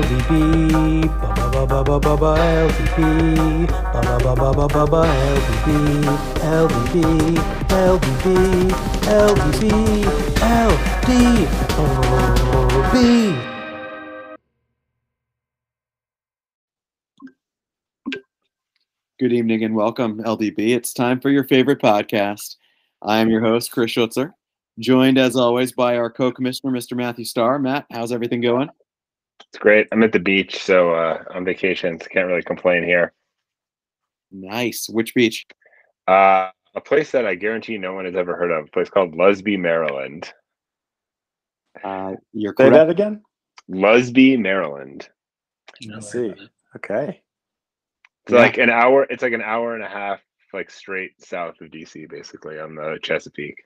LDB, ba ba ba ba ba ba LDB, ba ba ba ba ba ba LDB, LDB, LDB, LDB, LDB. Good evening and welcome, LDB. It's time for your favorite podcast. I am your host, Chris Schutzer, joined as always by our co-commissioner, Mr. Matthew Starr. Matt, how's everything going? It's great. I'm at the beach, so uh, on vacation, so can't really complain here. Nice. Which beach? Uh, a place that I guarantee no one has ever heard of. A place called Lusby, Maryland. Uh, you're Say that again. Lusby, Maryland. I see. Okay. It's like an hour. It's like an hour and a half, like straight south of DC, basically on the Chesapeake.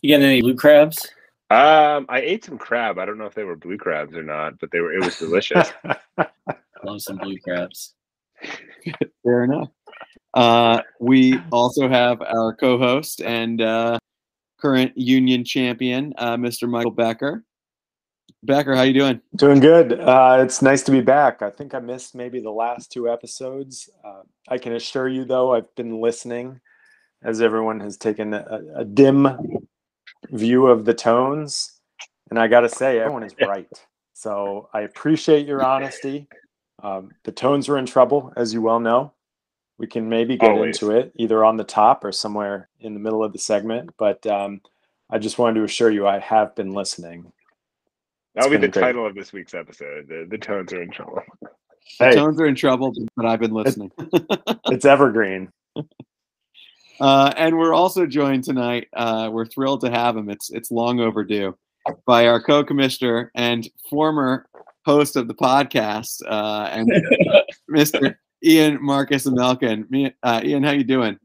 You get any blue crabs? Um, I ate some crab. I don't know if they were blue crabs or not, but they were. It was delicious. Love some blue crabs. Fair enough. Uh, we also have our co-host and uh, current Union champion, uh, Mr. Michael Becker. Becker, how you doing? Doing good. Uh, it's nice to be back. I think I missed maybe the last two episodes. Uh, I can assure you, though, I've been listening as everyone has taken a, a dim view of the tones. And I got to say, everyone is bright. So I appreciate your honesty. Um, the tones are in trouble, as you well know. We can maybe get Always. into it either on the top or somewhere in the middle of the segment. But um, I just wanted to assure you I have been listening. That'll be the great. title of this week's episode. The, the tones are in trouble. The Hey, tones are in trouble, but I've been listening. it's evergreen. Uh, and we're also joined tonight. Uh, we're thrilled to have him. It's it's long overdue by our co-commissioner and former host of the podcast, uh, and Mr. Ian Marcus Amelkin. Me, uh, Ian, how you doing?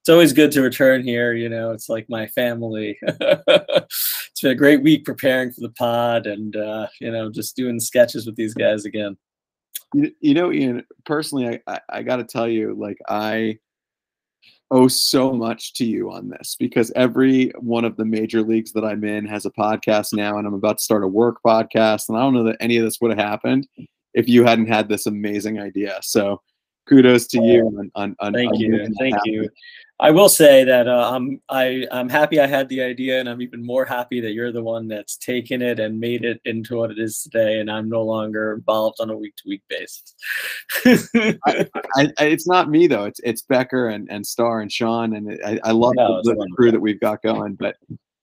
It's always good to return here. You know, it's like my family. it's been a great week preparing for the pod and, uh, you know, just doing sketches with these guys again. You, you know, Ian. Personally, I I, I got to tell you, like I owe so much to you on this because every one of the major leagues that I'm in has a podcast now, and I'm about to start a work podcast, and I don't know that any of this would have happened if you hadn't had this amazing idea. So, kudos to you on on, on Thank on you. Thank happen. you. I will say that uh, I'm I I'm happy I had the idea, and I'm even more happy that you're the one that's taken it and made it into what it is today, and I'm no longer involved on a week to week basis. I, I, it's not me though. It's it's Becker and, and Starr and Sean, and I, I love No, the, the crew that we've got going. But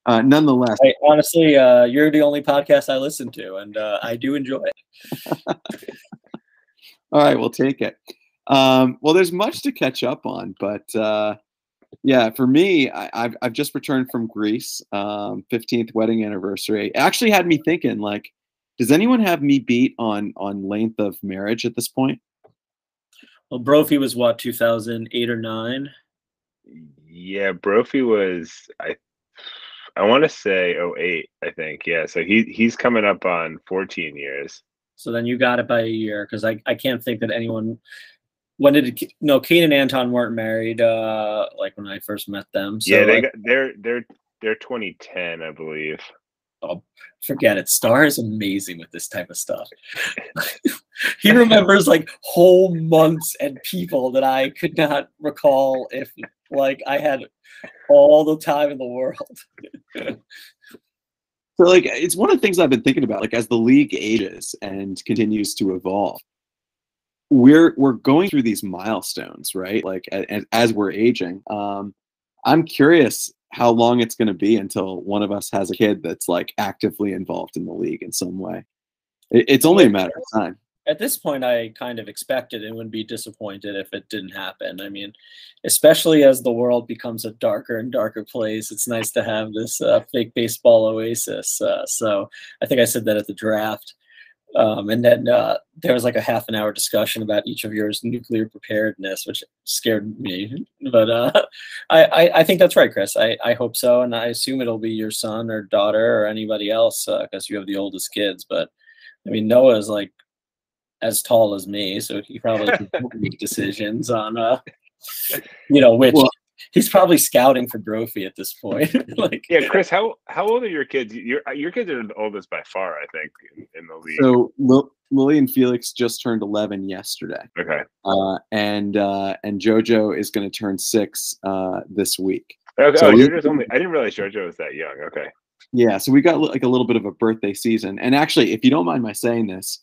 uh, nonetheless, I, honestly, uh, you're the only podcast I listen to, and uh, I do enjoy it. All right, we'll take it. Um, well, there's much to catch up on, but uh, yeah, for me, I, I've I've just returned from Greece, um, 15th wedding anniversary. It actually had me thinking, like, does anyone have me beat on on length of marriage at this point? Well, Brophy was what 2008 or nine. Yeah, Brophy was I I want to say 08, I think. Yeah, so he he's coming up on 14 years. So then you got it by a year because I, I can't think that anyone. When did it, no Kane and Anton weren't married? Uh, like when I first met them. So yeah, they like, got, they're they're they're 2010, I believe. forget it. Starr is amazing with this type of stuff. he remembers like whole months and people that I could not recall if like I had all the time in the world. So like it's one of the things I've been thinking about, like as the league ages and continues to evolve, we're we're going through these milestones, right? Like a- a- as we're aging. Um, I'm curious how long it's going to be until one of us has a kid that's like actively involved in the league in some way. It, it's only a matter of time. at this point i kind of expected and would be disappointed if it didn't happen i mean especially as the world becomes a darker and darker place it's nice to have this uh, fake baseball oasis uh, so i think i said that at the draft um, and then uh, there was like a half an hour discussion about each of yours nuclear preparedness which scared me but uh, I, I, I think that's right chris. I, I hope so and i assume it'll be your son or daughter or anybody else because you have the oldest kids but i mean Noah is like as tall as me, so he probably can make decisions on uh you know which Well- He's probably scouting for Brophy at this point. like, Yeah, Chris, how how old are your kids? Your your kids are the oldest by far, I think, in, in the league. So Lil- Lily and Felix just turned 11 yesterday, okay. uh, and uh, and JoJo is going to turn six uh, this week. Okay. So oh, we- JoJo's only. I didn't realize JoJo was that young. Okay. Yeah, so we got like a little bit of a birthday season. And actually, if you don't mind my saying this,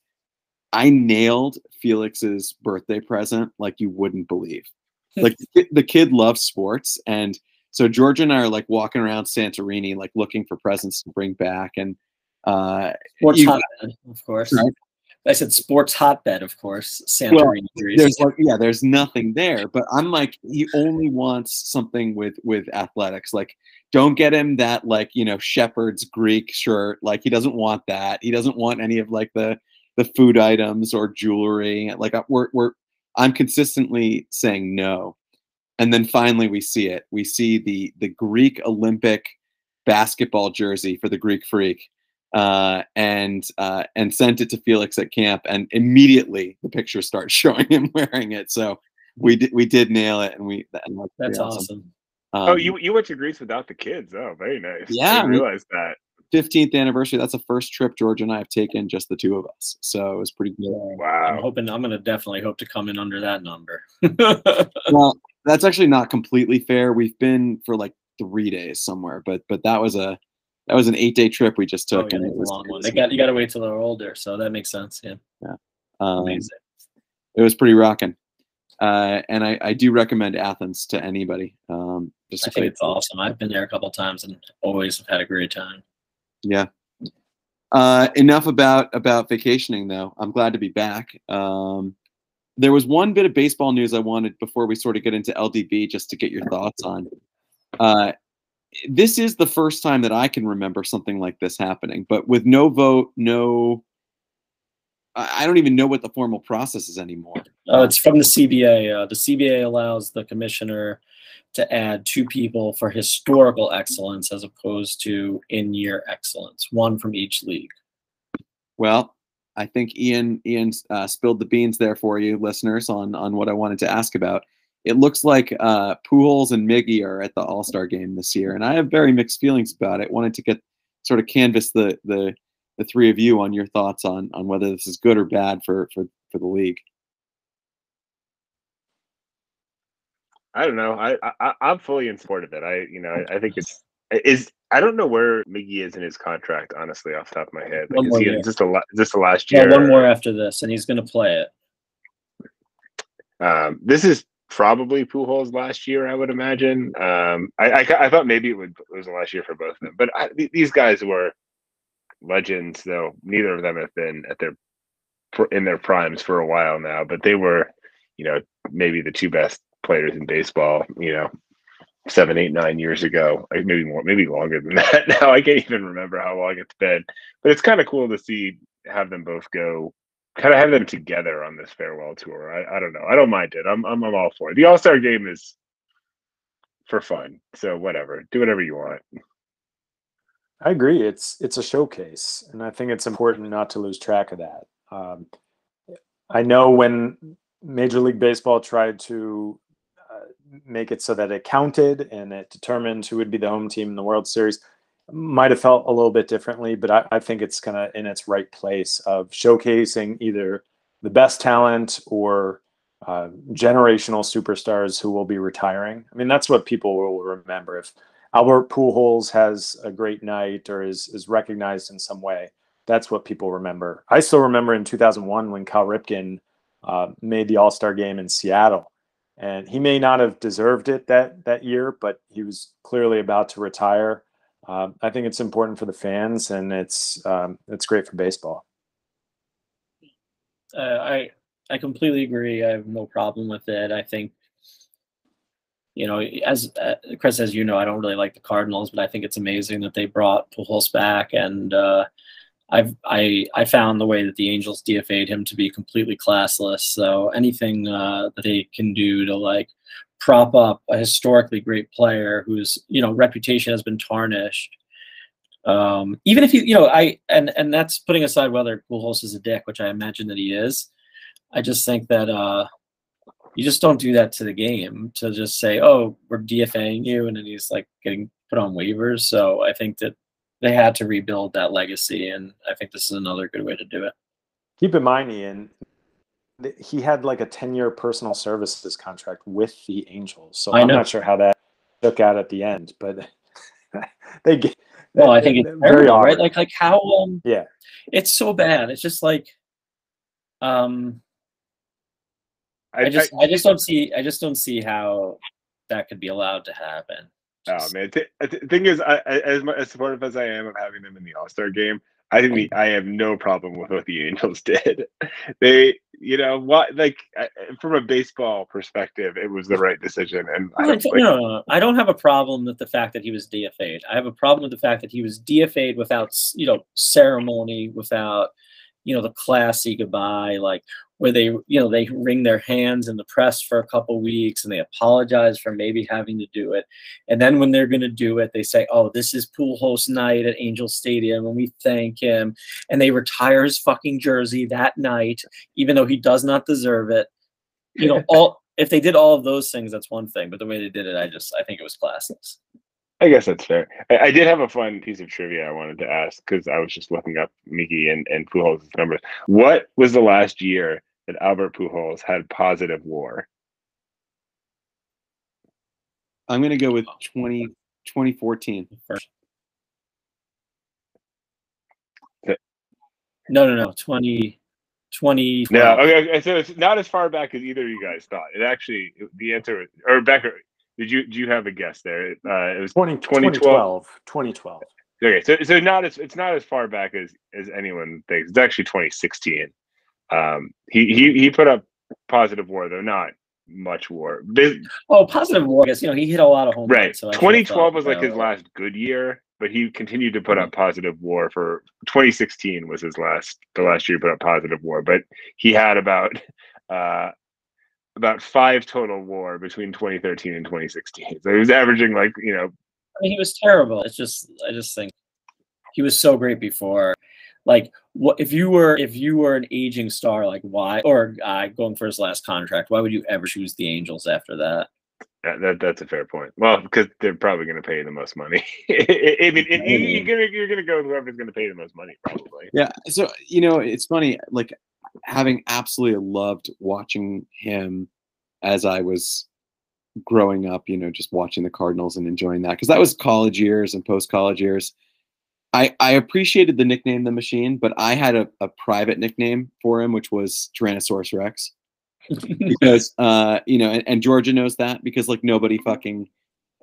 I nailed Felix's birthday present like you wouldn't believe. Like the kid, loves sports, and so Georgia and I are like walking around Santorini, like looking for presents to bring back. And uh, sports you- hotbed, of course. Right. I said sports hotbed, of course. Santorini, Greece. there's like yeah, there's nothing there. But I'm like, he only wants something with with athletics. Like, don't get him that like you know shepherd's Greek shirt. Like he doesn't want that. He doesn't want any of like the the food items or jewelry. Like uh, we're we're I'm consistently saying no. And then finally we see it. We see the the Greek Olympic basketball jersey for the Greek Freak. Uh, and uh, and sent it to Felix at camp, and immediately the pictures start showing him wearing it. So we did we did nail it, and we and that's, That's pretty awesome. Um, oh, you you went to Greece without the kids. Oh, very nice. Yeah, I didn't we- realize that. 15th anniversary. That's the first trip George and I have taken, just the two of us. So it was pretty good. Wow. I'm hoping I'm gonna definitely hope to come in under that number. Well, that's actually not completely fair. We've been for like three days somewhere, but but that was a that was an eight day trip we just oh, took, yeah, and it that's a long one. was They got you got to wait till they're older, so that makes sense. Yeah, um, amazing. it was pretty rocking. Uh, and I, I do recommend Athens to anybody. Um, just I a think it's awesome. I've been there a couple times and always have had a great time. Yeah. Uh, enough about about vacationing, though. I'm glad to be back. Um, there was one bit of baseball news I wanted before we sort of get into LDB, just to get your thoughts on. Uh, this is the first time that I can remember something like this happening, but with no vote, no. I don't even know what the formal process is anymore. Oh, it's from the CBA. Uh, the CBA allows the commissioner to add two people for historical excellence as opposed to in-year excellence, one from each league. Well, I think Ian Ian uh, spilled the beans there for you, listeners, on on what I wanted to ask about. It looks like uh, Pujols and Miggy are at the All Star game this year, and I have very mixed feelings about it. Wanted to get sort of canvas the the the three of you on your thoughts on on whether this is good or bad for for for the league. I don't know. I, I I'm fully in support of it. I you know I, I think it's is I don't know where Miggy is in his contract. Honestly, off the top of my head, One like, is, he, year. is this the la- is this the last Yeah, one more after this, and he's going to play it. Um, this is probably Pujols last year, I would imagine. Um, I, I, I thought maybe it would it was the last year for both of them, but I, these guys were legends, though. Neither of them have been at their in their primes for a while now, but they were, you know, maybe the two best players in baseball. You know, seven, eight, nine years ago, maybe more, maybe longer than that. Now I can't even remember how long it's been, but it's kind of cool to see have them both go kind of have them together on this farewell tour. I, I don't know. I don't mind it. I'm I'm, I'm all for it. The All Star game is for fun, so whatever. Do whatever you want. I agree. It's it's a showcase, and I think it's important not to lose track of that. Um, I know when Major League Baseball tried to uh, make it so that it counted and it determined who would be the home team in the World Series, might have felt a little bit differently. But I, I think it's kind of in its right place of showcasing either the best talent or uh, generational superstars who will be retiring. I mean, that's what people will remember if Albert Pujols has a great night or is is recognized in some way. That's what people remember. I still remember in 2001 when Cal Ripken uh, made the All Star game in Seattle, and he may not have deserved it that that year, but he was clearly about to retire. Um, I think it's important for the fans, and it's um, it's great for baseball. Uh, I I completely agree. I have no problem with it. I think, you know, as uh, Chris, as you know, I don't really like the Cardinals, but I think it's amazing that they brought Pujols back, and uh, I've I I found the way that the Angels DFA'd him to be completely classless. So anything uh, that they can do to like prop up a historically great player whose you know reputation has been tarnished. Um, even if you you know I and and that's putting aside whether Pujols is a dick, which I imagine that he is. I just think that uh, you just don't do that to the game to just say, "Oh, we're DFAing you," and then he's like getting put on waivers. So I think that they had to rebuild that legacy, and I think this is another good way to do it. Keep in mind, Ian, he had like a 10 year personal services contract with the Angels. So I'm not sure how that shook out at the end, but they get. Well, I think it's very terrible, right? Like, like how? Um, Yeah. it's so bad. It's just like, um, I, just, I, just don't see, I just don't see how that could be allowed to happen. Oh Just- man, th- the thing is, I, I, as mu- as supportive as I am of having them in the All Star game, I think the, mm-hmm. I have no problem with what the Angels did. They, you know, what like from a baseball perspective, it was the right decision, and I No, don't, like, no, no. I don't have a problem with the fact that he was DFA'd. I have a problem with the fact that he was DFA'd without, you know, ceremony, without, you know, the classy goodbye, like where they, you know, they wring their hands in the press for a couple weeks and they apologize for maybe having to do it. And then when they're going to do it, they say, "Oh, this is Pujols night at Angel Stadium, and we thank him." And they retire his fucking jersey that night, even though he does not deserve it. You know, all if they did all of those things, that's one thing. But the way they did it, I just I think it was classless. I guess that's fair. I, I did have a fun piece of trivia I wanted to ask because I was just looking up Miggy and and Pujols' numbers. What was the last year that Albert Pujols had positive WAR? I'm going to go with 20, 2014. No, no, no. 20, 20. No, okay, okay, so it's not as far back as either of you guys thought. It actually, the answer, or Becker, did you do you have a guess there? Uh, it was 20, 2012. 2012. 2012. okay. So so not as it's not as far back as as anyone thinks. It's actually 2016. Um, he he he put up positive WAR though, not much WAR. This, Oh, positive war. I guess you know he hit a lot of home right. runs. So 2012 thought was like his last good year, but he continued to put up positive WAR for 2016 was his last the last year he put up positive WAR, but he had about uh about five total WAR between 2013 and 2016. So he was averaging like you know I mean, he was terrible. It's just I just think he was so great before. Like, what if you were if you were an aging star, like why or a guy going for his last contract? Why would you ever choose the Angels after that? that, that that's a fair point. Well, because they're probably going to pay the most money. I mean, and you- you're gonna you're gonna go with whoever's going to pay the most money, probably. Yeah. So, you know, it's funny, like having absolutely loved watching him as I was growing up, you know, just watching the Cardinals and enjoying that because that was college years and post college years. I, I appreciated the nickname the machine, but I had a, a private nickname for him, which was Tyrannosaurus Rex. because uh, you know, and, and Georgia knows that because like nobody fucking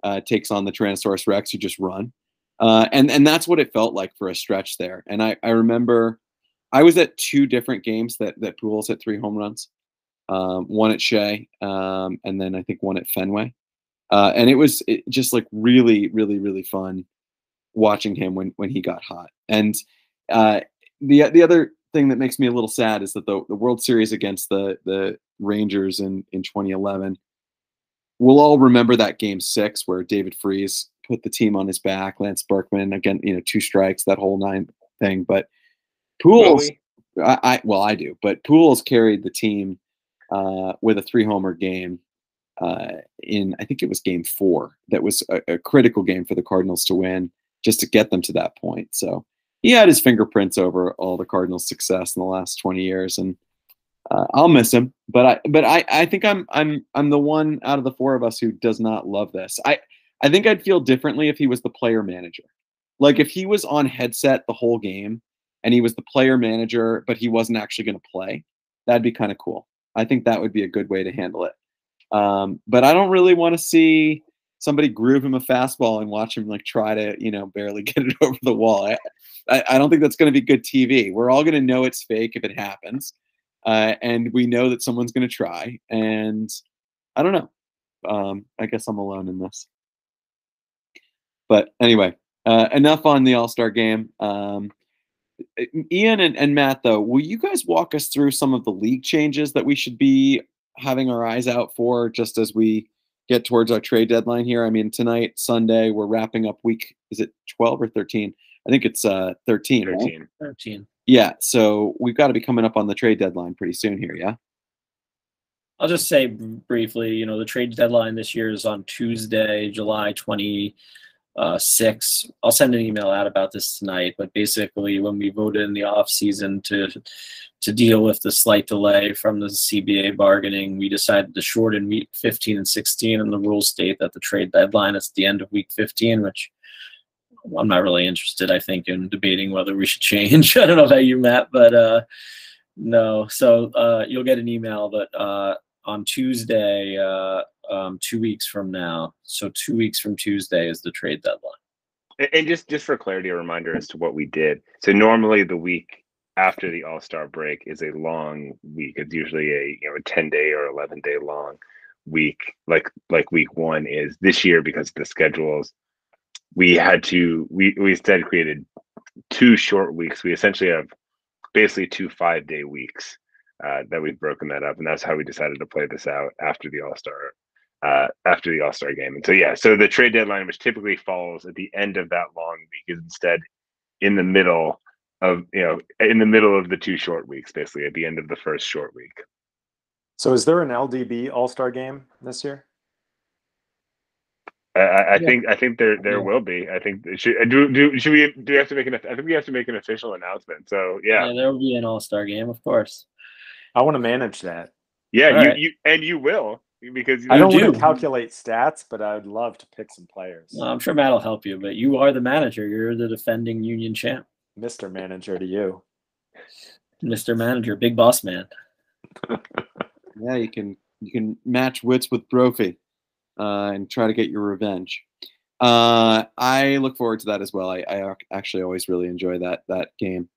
uh, takes on the Tyrannosaurus Rex, you just run, uh, and and that's what it felt like for a stretch there. And I I remember I was at two different games that that Pujols hit three home runs, um, one at Shea, um, and then I think one at Fenway, uh, and it was it, just like really really really fun watching him when when he got hot. And uh, the the other thing that makes me a little sad is that the, the World Series against the the Rangers in in 2011, we'll all remember that Game Six where David Freese put the team on his back, Lance Berkman again, you know, two strikes, that whole nine thing. But Pujols, I, I well, I do, but Pujols carried the team uh, with a three homer game uh, in I think it was Game Four. That was a, a critical game for the Cardinals to win, just to get them to that point. So he had his fingerprints over all the Cardinals' success in the last 20 years, and uh, I'll miss him. But I, but I, I think I'm, I'm, I'm the one out of the four of us who does not love this. I, I think I'd feel differently if he was the player manager. Like if he was on headset the whole game and he was the player manager, but he wasn't actually going to play, that'd be kind of cool. I think that would be a good way to handle it. Um, but I don't really want to see somebody groove him a fastball and watch him like try to, you know, barely get it over the wall. I, I, don't think that's going to be good TV. We're all going to know it's fake if it happens. Uh, and we know that someone's going to try. And I don't know. Um, I guess I'm alone in this. But anyway, uh, enough on the All Star game. Um, Ian and, and Matt, though, will you guys walk us through some of the league changes that we should be having our eyes out for just as we get towards our trade deadline here? I mean, tonight, Sunday, we're wrapping up week, is it 12 or 13? I think it's uh, 13, right? 13. 13. Yeah, so we've got to be coming up on the trade deadline pretty soon here, yeah? I'll just say briefly, you know, the trade deadline this year is on Tuesday, July 26. I'll send an email out about this tonight, but basically when we voted in the off season to to deal with the slight delay from the CBA bargaining, we decided to shorten week 15 and 16 and the rules state that the trade deadline is the end of week 15, which I'm not really interested, I think, in debating whether we should change. I don't know about you, Matt, but uh, no. So uh, you'll get an email, but uh, on Tuesday, uh, um, two weeks from now. So two weeks from Tuesday is the trade deadline. And, just just for clarity, a reminder as to what we did. So normally the week after the All Star break is a long week. It's usually a you know a ten day or eleven day long week, like like week one is this year because of the schedules. We had to we we instead created two short weeks. We essentially have basically two five day weeks uh, that we've broken that up, and that's how we decided to play this out after the All Star uh, after the All Star game. And so yeah, so the trade deadline, which typically falls at the end of that long week, is instead in the middle of you know in the middle of the two short weeks, basically at the end of the first short week. So is there an LDB All Star game this year? I, I yeah. think I think there there yeah. will be. I think should do do should we do we have to make an I think we have to make an official announcement. So yeah, yeah there will be an All Star game, of course. I want to manage that. Yeah, you, right. you and you will because I don't do. want to calculate stats, but I would love to pick some players. Well, I'm sure Matt will help you, but you are the manager. You're the defending Union champ. Mr. Manager to you. Mr. Manager, big boss man. yeah, you can you can match wits with Brophy uh, and try to get your revenge. Uh, I look forward to that as well. I, I actually always really enjoy that that game.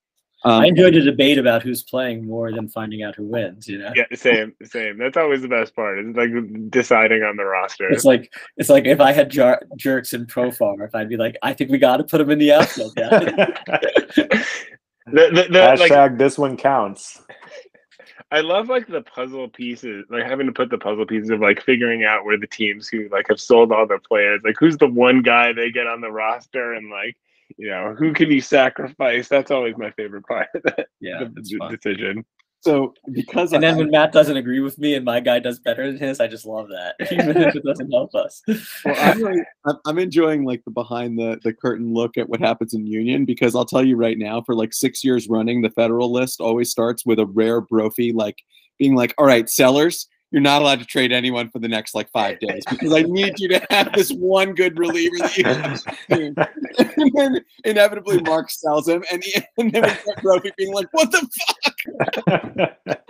Um, I enjoyed the debate about who's playing more than finding out who wins. You know. Yeah, same, same. That's always the best part. It's like deciding on the roster. It's like it's like if I had jar- Jurickson Profar, if I'd be like, I think we got to put them in the outfield. Yeah. the, the, the, Hashtag like, this one counts. I love like the puzzle pieces, like having to put the puzzle pieces of like figuring out where the teams who like have sold all their players, like who's the one guy they get on the roster, and like you know, who can you sacrifice? That's always my favorite part of that yeah, the, decision. So because and I, then when Matt doesn't agree with me and my guy does better than his, I just love that, even if it doesn't help us. Well, I'm, really, I'm enjoying like the behind the the curtain look at what happens in Union because I'll tell you right now, for like six years running, the Federal List always starts with a rare brophy, like being like, "All right, sellers, you're not allowed to trade anyone for the next like five days because I need you to have this one good reliever that you have. and then inevitably Mark sells him, and, he, and then we get Brophy being like, "What the fuck?"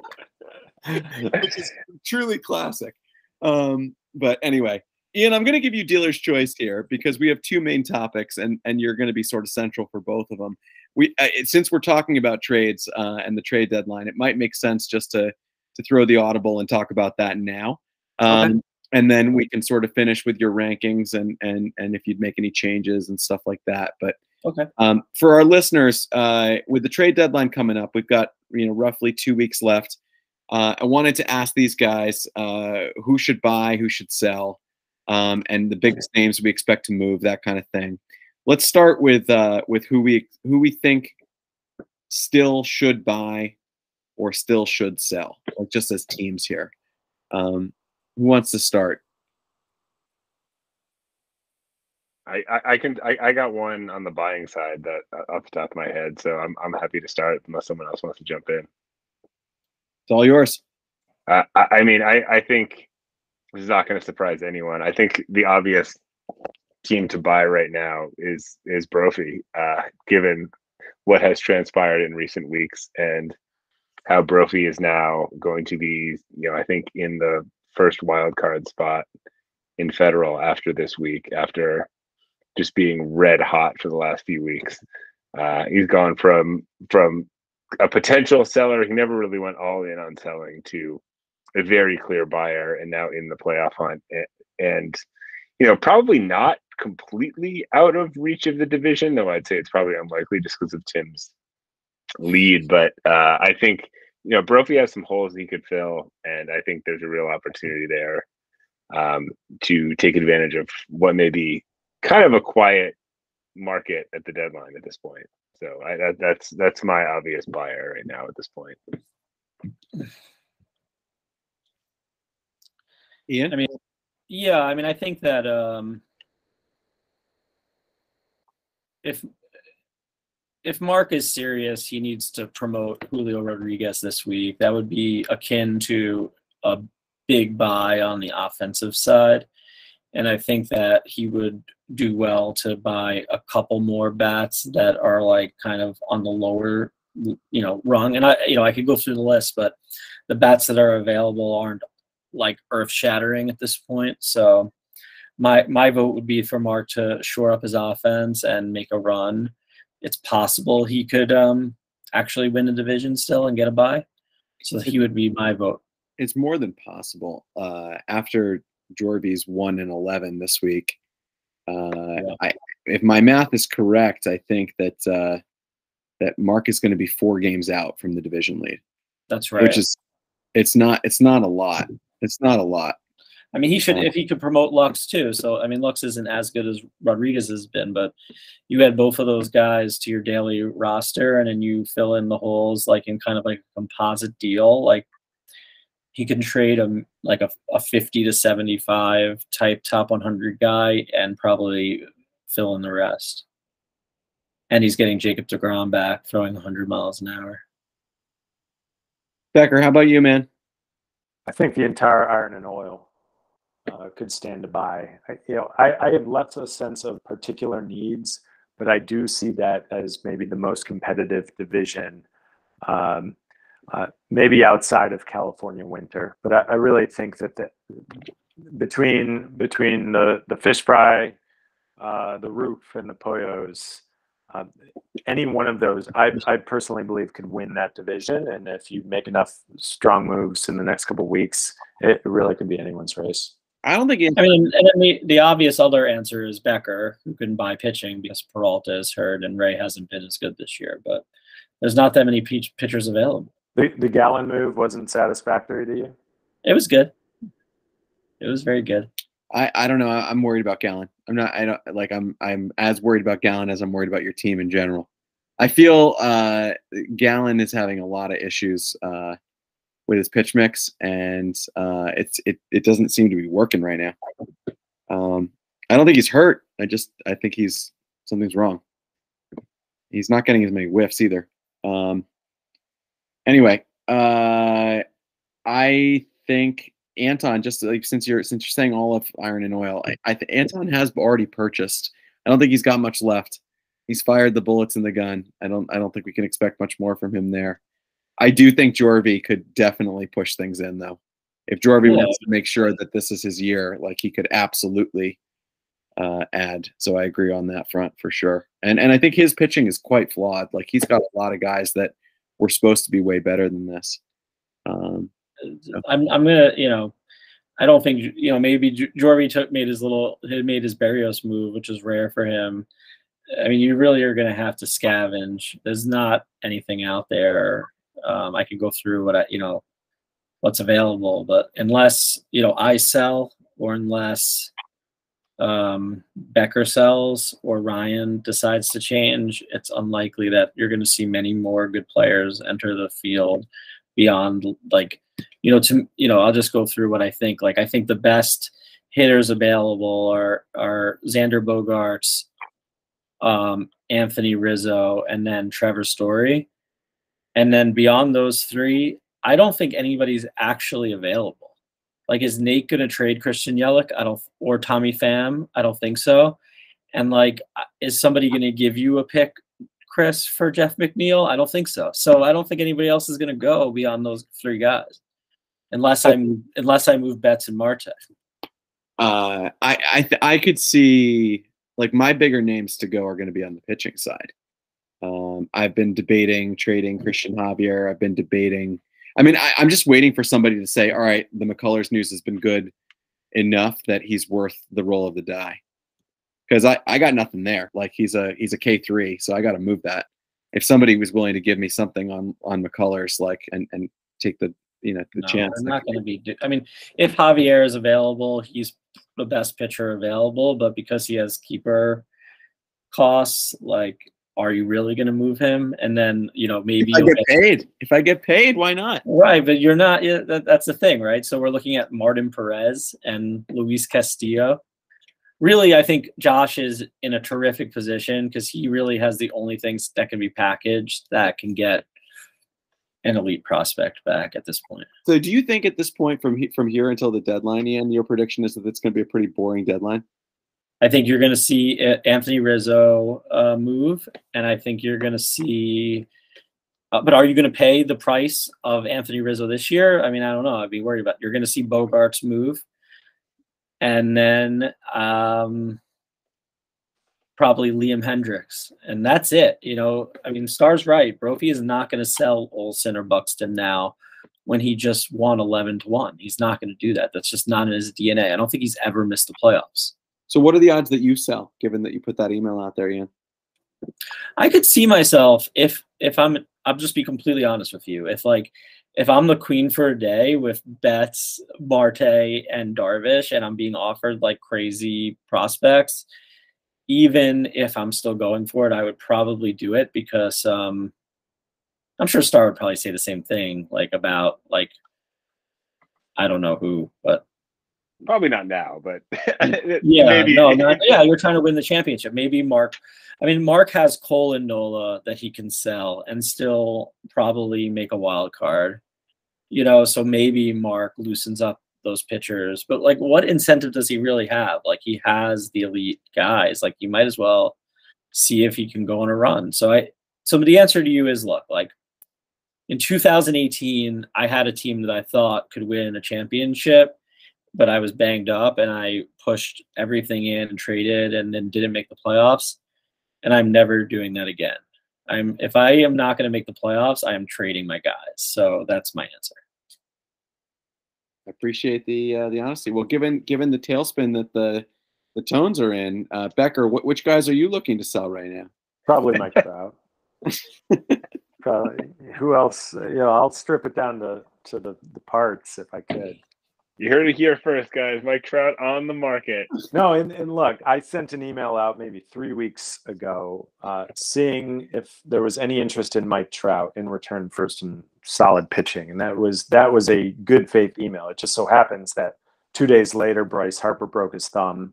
Which is truly classic. Um, but anyway, Ian, I'm going to give you dealer's choice here because we have two main topics, and and you're going to be sort of central for both of them. We uh, since we're talking about trades uh, and the trade deadline, it might make sense just to to throw the audible and talk about that now. Um, okay. And then we can sort of finish with your rankings and and and if you'd make any changes and stuff like that. But okay, um, for our listeners, uh, with the trade deadline coming up, we've got you know roughly two weeks left. Uh, I wanted to ask these guys uh, who should buy, who should sell, um, and the biggest names we expect to move, that kind of thing. Let's start with uh, with who we who we think still should buy or still should sell, like just as teams here. Um, who wants to start? I, I, I can I, I got one on the buying side that uh, off the top of my head, so I'm I'm happy to start unless someone else wants to jump in. It's all yours. Uh, I, I mean, I I think this is not going to surprise anyone. I think the obvious team to buy right now is is Brophy, uh, given what has transpired in recent weeks and how Brophy is now going to be, you know, I think in the first wild card spot in federal after this week, after just being red hot for the last few weeks. Uh, he's gone from from a potential seller, he never really went all in on selling, to a very clear buyer, and now in the playoff hunt. And, and you know, probably not completely out of reach of the division, though I'd say it's probably unlikely just because of Tim's lead. But uh, I think you know Brophy has some holes he could fill, and I think there's a real opportunity there um, to take advantage of what may be kind of a quiet market at the deadline at this point. So I, that, that's that's my obvious buyer right now at this point. Ian, I mean, yeah, I mean, I think that um, if if Mark is serious, he needs to promote Julio Rodriguez this week. That would be akin to a big buy on the offensive side. And I think that he would do well to buy a couple more bats that are like kind of on the lower, you know, rung. And I, you know, I could go through the list, but the bats that are available aren't like earth shattering at this point. So my my vote would be for Mark to shore up his offense and make a run. It's possible he could um, actually win the division still and get a bye. So he would be my vote. it's more than possible. Uh, after Jorby's one and eleven this week, uh, Yeah. I, if my math is correct, I think that uh, that Mark is going to be four games out from the division lead, That's right. which is it's not it's not a lot. It's not a lot. I mean, he should if he could promote Lux too. So I mean, Lux isn't as good as Rodriguez has been, but you add both of those guys to your daily roster, and then you fill in the holes like in kind of like a composite deal. Like he can trade a like a, a fifty to seventy five type top one hundred guy, and probably fill in the rest. And he's getting Jacob deGrom back, throwing hundred miles an hour. Becker, how about you, man? I think the entire iron and oil uh, could stand buy. I, you know, I, I have less a sense of particular needs, but I do see that as maybe the most competitive division, um, uh, maybe outside of California winter. But I, I really think that the, between between the the fish fry, uh, the roof, and the pollos. Uh, any one of those, I, I personally believe, could win that division. And if you make enough strong moves in the next couple weeks, it really could be anyone's race. I don't think it, I mean, and then the, the obvious other answer is Becker, who can buy pitching because Peralta is hurt and Ray hasn't been as good this year. But there's not that many peach pitchers available. The, the Gallen move wasn't satisfactory to you. It was good. It was very good. I, I don't know. I- I'm worried about Gallen. I'm not. I don't like. I'm. I'm as worried about Gallen as I'm worried about your team in general. I feel uh, Gallen is having a lot of issues uh, with his pitch mix, and uh, it's it it doesn't seem to be working right now. Um, I don't think he's hurt. I just I think he's something's wrong. He's not getting as many whiffs either. Um, anyway, uh, I think Anton, just like since you're since you're saying all of Iron and Oil, I, I think Anton has already purchased. I don't think he's got much left. He's fired the bullets in the gun. I don't I don't think we can expect much more from him there. I do think Jorvy could definitely push things in though. If Jorvy Yeah. wants to make sure that this is his year, like he could absolutely uh, add. So I agree on that front for sure. And and I think his pitching is quite flawed. Like he's got a lot of guys that were supposed to be way better than this. Um, I'm I'm gonna you know, I don't think you know maybe J- Jorby took made his little he made his Barrios move, which is rare for him. I mean, you really are gonna have to scavenge. There's not anything out there. Um, I could go through what I you know what's available, but unless you know I sell or unless um, Becker sells or Ryan decides to change, it's unlikely that you're going to see many more good players enter the field beyond like you know to you know I'll just go through what I think. Like I think the best hitters available are are Xander Bogaerts, um, Anthony Rizzo, and then Trevor Story. And then beyond those three, I don't think anybody's actually available. Like, is Nate going to trade Christian Yelich? I don't, or Tommy Pham? I don't think so. And like, uh, is somebody going to give you a pick, Chris, for Jeff McNeil? I don't think so. So I don't think anybody else is going to go beyond those three guys, unless I move, unless I move Betts and Marte. Uh, I I th- I could see like my bigger names to go are going to be on the pitching side. Um, I've been debating trading Christian Javier. I've been debating. I mean, I, I'm just waiting for somebody to say, "All right, the McCullers news has been good enough that he's worth the roll of the die." Because I I got nothing there. Like he's a he's a K three, so I got to move that. If somebody was willing to give me something on on McCullers, like and and take the you know the No, chance, they're not going to be. I mean, if Javier is available, he's the best pitcher available. But because he has keeper costs, like are you really going to move him? And then you know maybe If I get paid, if I get paid, why not? Right, but you're not. Yeah, that, that's the thing, right? So we're looking at Martin Perez and Luis Castillo. Really, I think Josh is in a terrific position because he really has the only things that can be packaged that can get an elite prospect back at this point. So, do you think at this point, from from here until the deadline, Ian, your prediction is that it's going to be a pretty boring deadline? I think you're going to see uh, Anthony Rizzo uh, move, and I think you're going to see. Uh, but are you going to pay the price of Anthony Rizzo this year? I mean, I don't know. I'd be worried about. You're going to see Bogaerts move, and then um, probably Liam Hendriks, and that's it. You know, I mean, Starr's right. Brophy is not going to sell Olson or Buxton now when he just won 11 to one. He's not going to do that. That's just not in his DNA. I don't think he's ever missed the playoffs. So, what are the odds that you sell, given that you put that email out there, Ian? I could see myself if if I'm I'll just be completely honest with you. If like if I'm the queen for a day with Betts, Marte, and Darvish, and I'm being offered like crazy prospects, even if I'm still going for it, I would probably do it because um I'm sure Starr would probably say the same thing, like about like I don't know who, but Probably not now, but mm, yeah, maybe. no, not, yeah, you're trying to win the championship. Maybe Mark. I mean, Mark has Cole and Nola that he can sell and still probably make a wild card. You know, so maybe Mark loosens up those pitchers. But like, what incentive does he really have? Like, he has the elite guys. Like, you might as well see if he can go on a run. So I. So the answer to you is, look, like in 2018, I had a team that I thought could win a championship but I was banged up and I pushed everything in and traded and then didn't make the playoffs. And I'm never doing that again. I'm if I am not going to make the playoffs, I am trading my guys. So that's my answer. I appreciate the uh, the honesty. Well, given given the tailspin that the the tones are in, uh, Becker, wh- which guys are you looking to sell right now? Probably Mike Trout. Probably. Who else? You know, I'll strip it down to to the, the parts if I could. You heard it here first, guys. Mike Trout on the market. No, and, and look, I sent an email out maybe three weeks ago, uh, seeing if there was any interest in Mike Trout in return for some solid pitching, and that was that was a good faith email. It just so happens that two days later, Bryce Harper broke his thumb.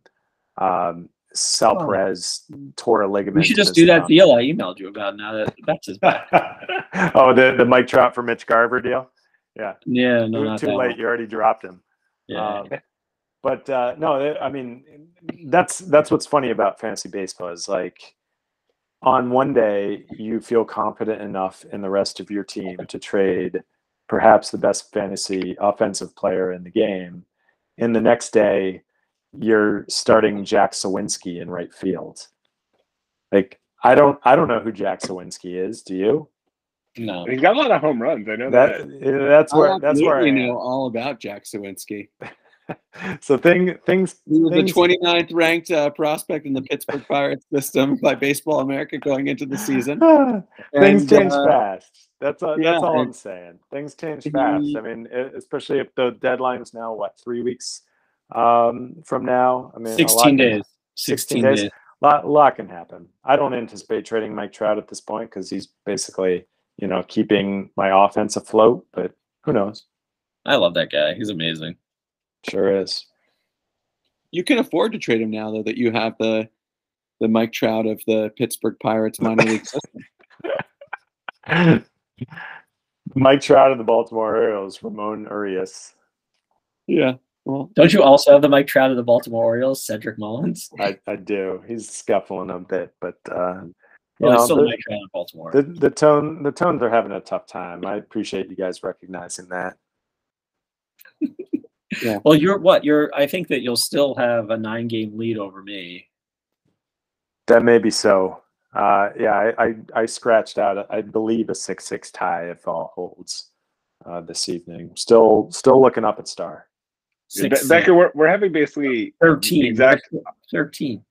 Um, Sal Oh. Perez tore a ligament. We should just his do that thumb. deal I emailed you about now that that's his back. oh, the the Mike Trout for Mitch Garver deal. Yeah, Yeah, no, too, not too that late. one. You already dropped him. Yeah. Um, but uh, no, I mean that's that's what's funny about fantasy baseball is like on one day you feel confident enough in the rest of your team to trade perhaps the best fantasy offensive player in the game, and the next day you're starting Jack Suwinski in right field. Like I don't I don't know who Jack Suwinski is. Do you? No. He's got a lot of home runs. I know that. That that's where that's where I you am. know all about Jack Suwinski. So thing things He was things- the 29th ranked uh, prospect in the Pittsburgh Pirates system by Baseball America going into the season. things change uh, fast. That's all, yeah, that's all I'm saying. Things change fast. I mean, especially if the deadline is now what three weeks um, from now. I mean, a lot 16 can- days. 16 16 days. days. Lot, lot can happen. I don't anticipate trading Mike Trout at this point because he's basically, you know, keeping my offense afloat. But who knows? I love that guy. He's amazing. Sure is. You can afford to trade him now, though, that you have the the Mike Trout of the Pittsburgh Pirates minor league system. Mike Trout of the Baltimore Orioles, Ramon Urias. Yeah. Well, Don't you also have the Mike Trout of the Baltimore Orioles, Cedric Mullins? I, I do. He's scuffling a bit, but uh, you Well, know, he's still the- Mike of Baltimore. the the tone the tones are having a tough time. I appreciate you guys recognizing that. yeah. Well, you're what? You're. I think that you'll still have a nine game lead over me. That may be so. Uh, yeah, I, I I scratched out I believe a six six tie if all holds uh, this evening. Still still looking up at Starr. Be- Six, Becker, we're, we're having basically thirteen. exact. Thirteen.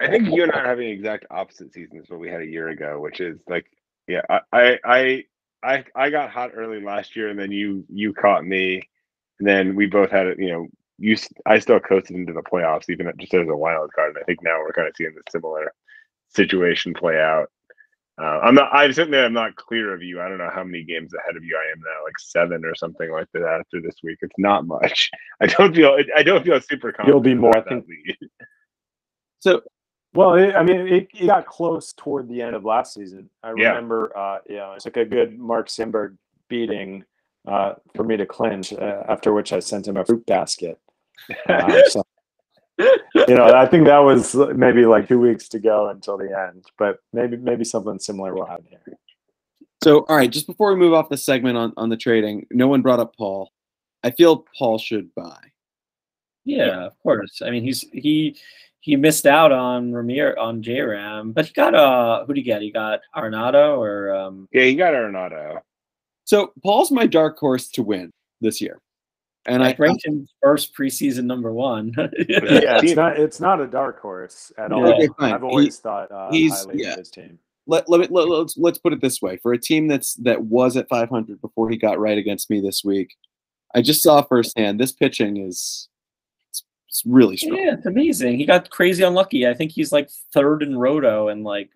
I think you and I are having exact opposite seasons what we had a year ago, which is like, yeah, I, I, I, I, got hot early last year, and then you, you caught me, and then we both had it. You know, you, I still coasted into the playoffs, even just as a wild card. And I think now we're kind of seeing the similar situation play out. Uh, I'm not. I certainly am not clear of you. I don't know how many games ahead of you I am now, like seven or something like that after this week. It's not much. I don't feel. I don't feel super confident. You'll be more, I think. lead. So Well, it, I mean, it, it got close toward the end of last season. I Yeah. remember, uh, yeah, it took a good Mark Simberg beating uh, for me to clinch. Uh, after which I sent him a fruit basket. Uh, so, you know, I think that was maybe like two weeks to go until the end. But maybe maybe something similar will happen here. So, all right, just before we move off the segment on, on the trading, no one brought up Paul. I feel Paul should buy. Yeah, of course. I mean, he's he he missed out on Ramir on J Ram, but he got uh who did he get? He got Arnado or um Yeah, he got Arenado. So, Paul's my dark horse to win this year. And I I, ranked him first preseason number one. Yeah, it's not it's not a dark horse at all. Okay. I've always thought uh, he's- highly yeah. of his team. let, let me let, let's let's put it this way for a team that's that was at 500 before he got right against me this week i just saw firsthand this pitching is it's, it's really strong yeah, it's amazing. He got crazy unlucky. I think he's like third in roto and like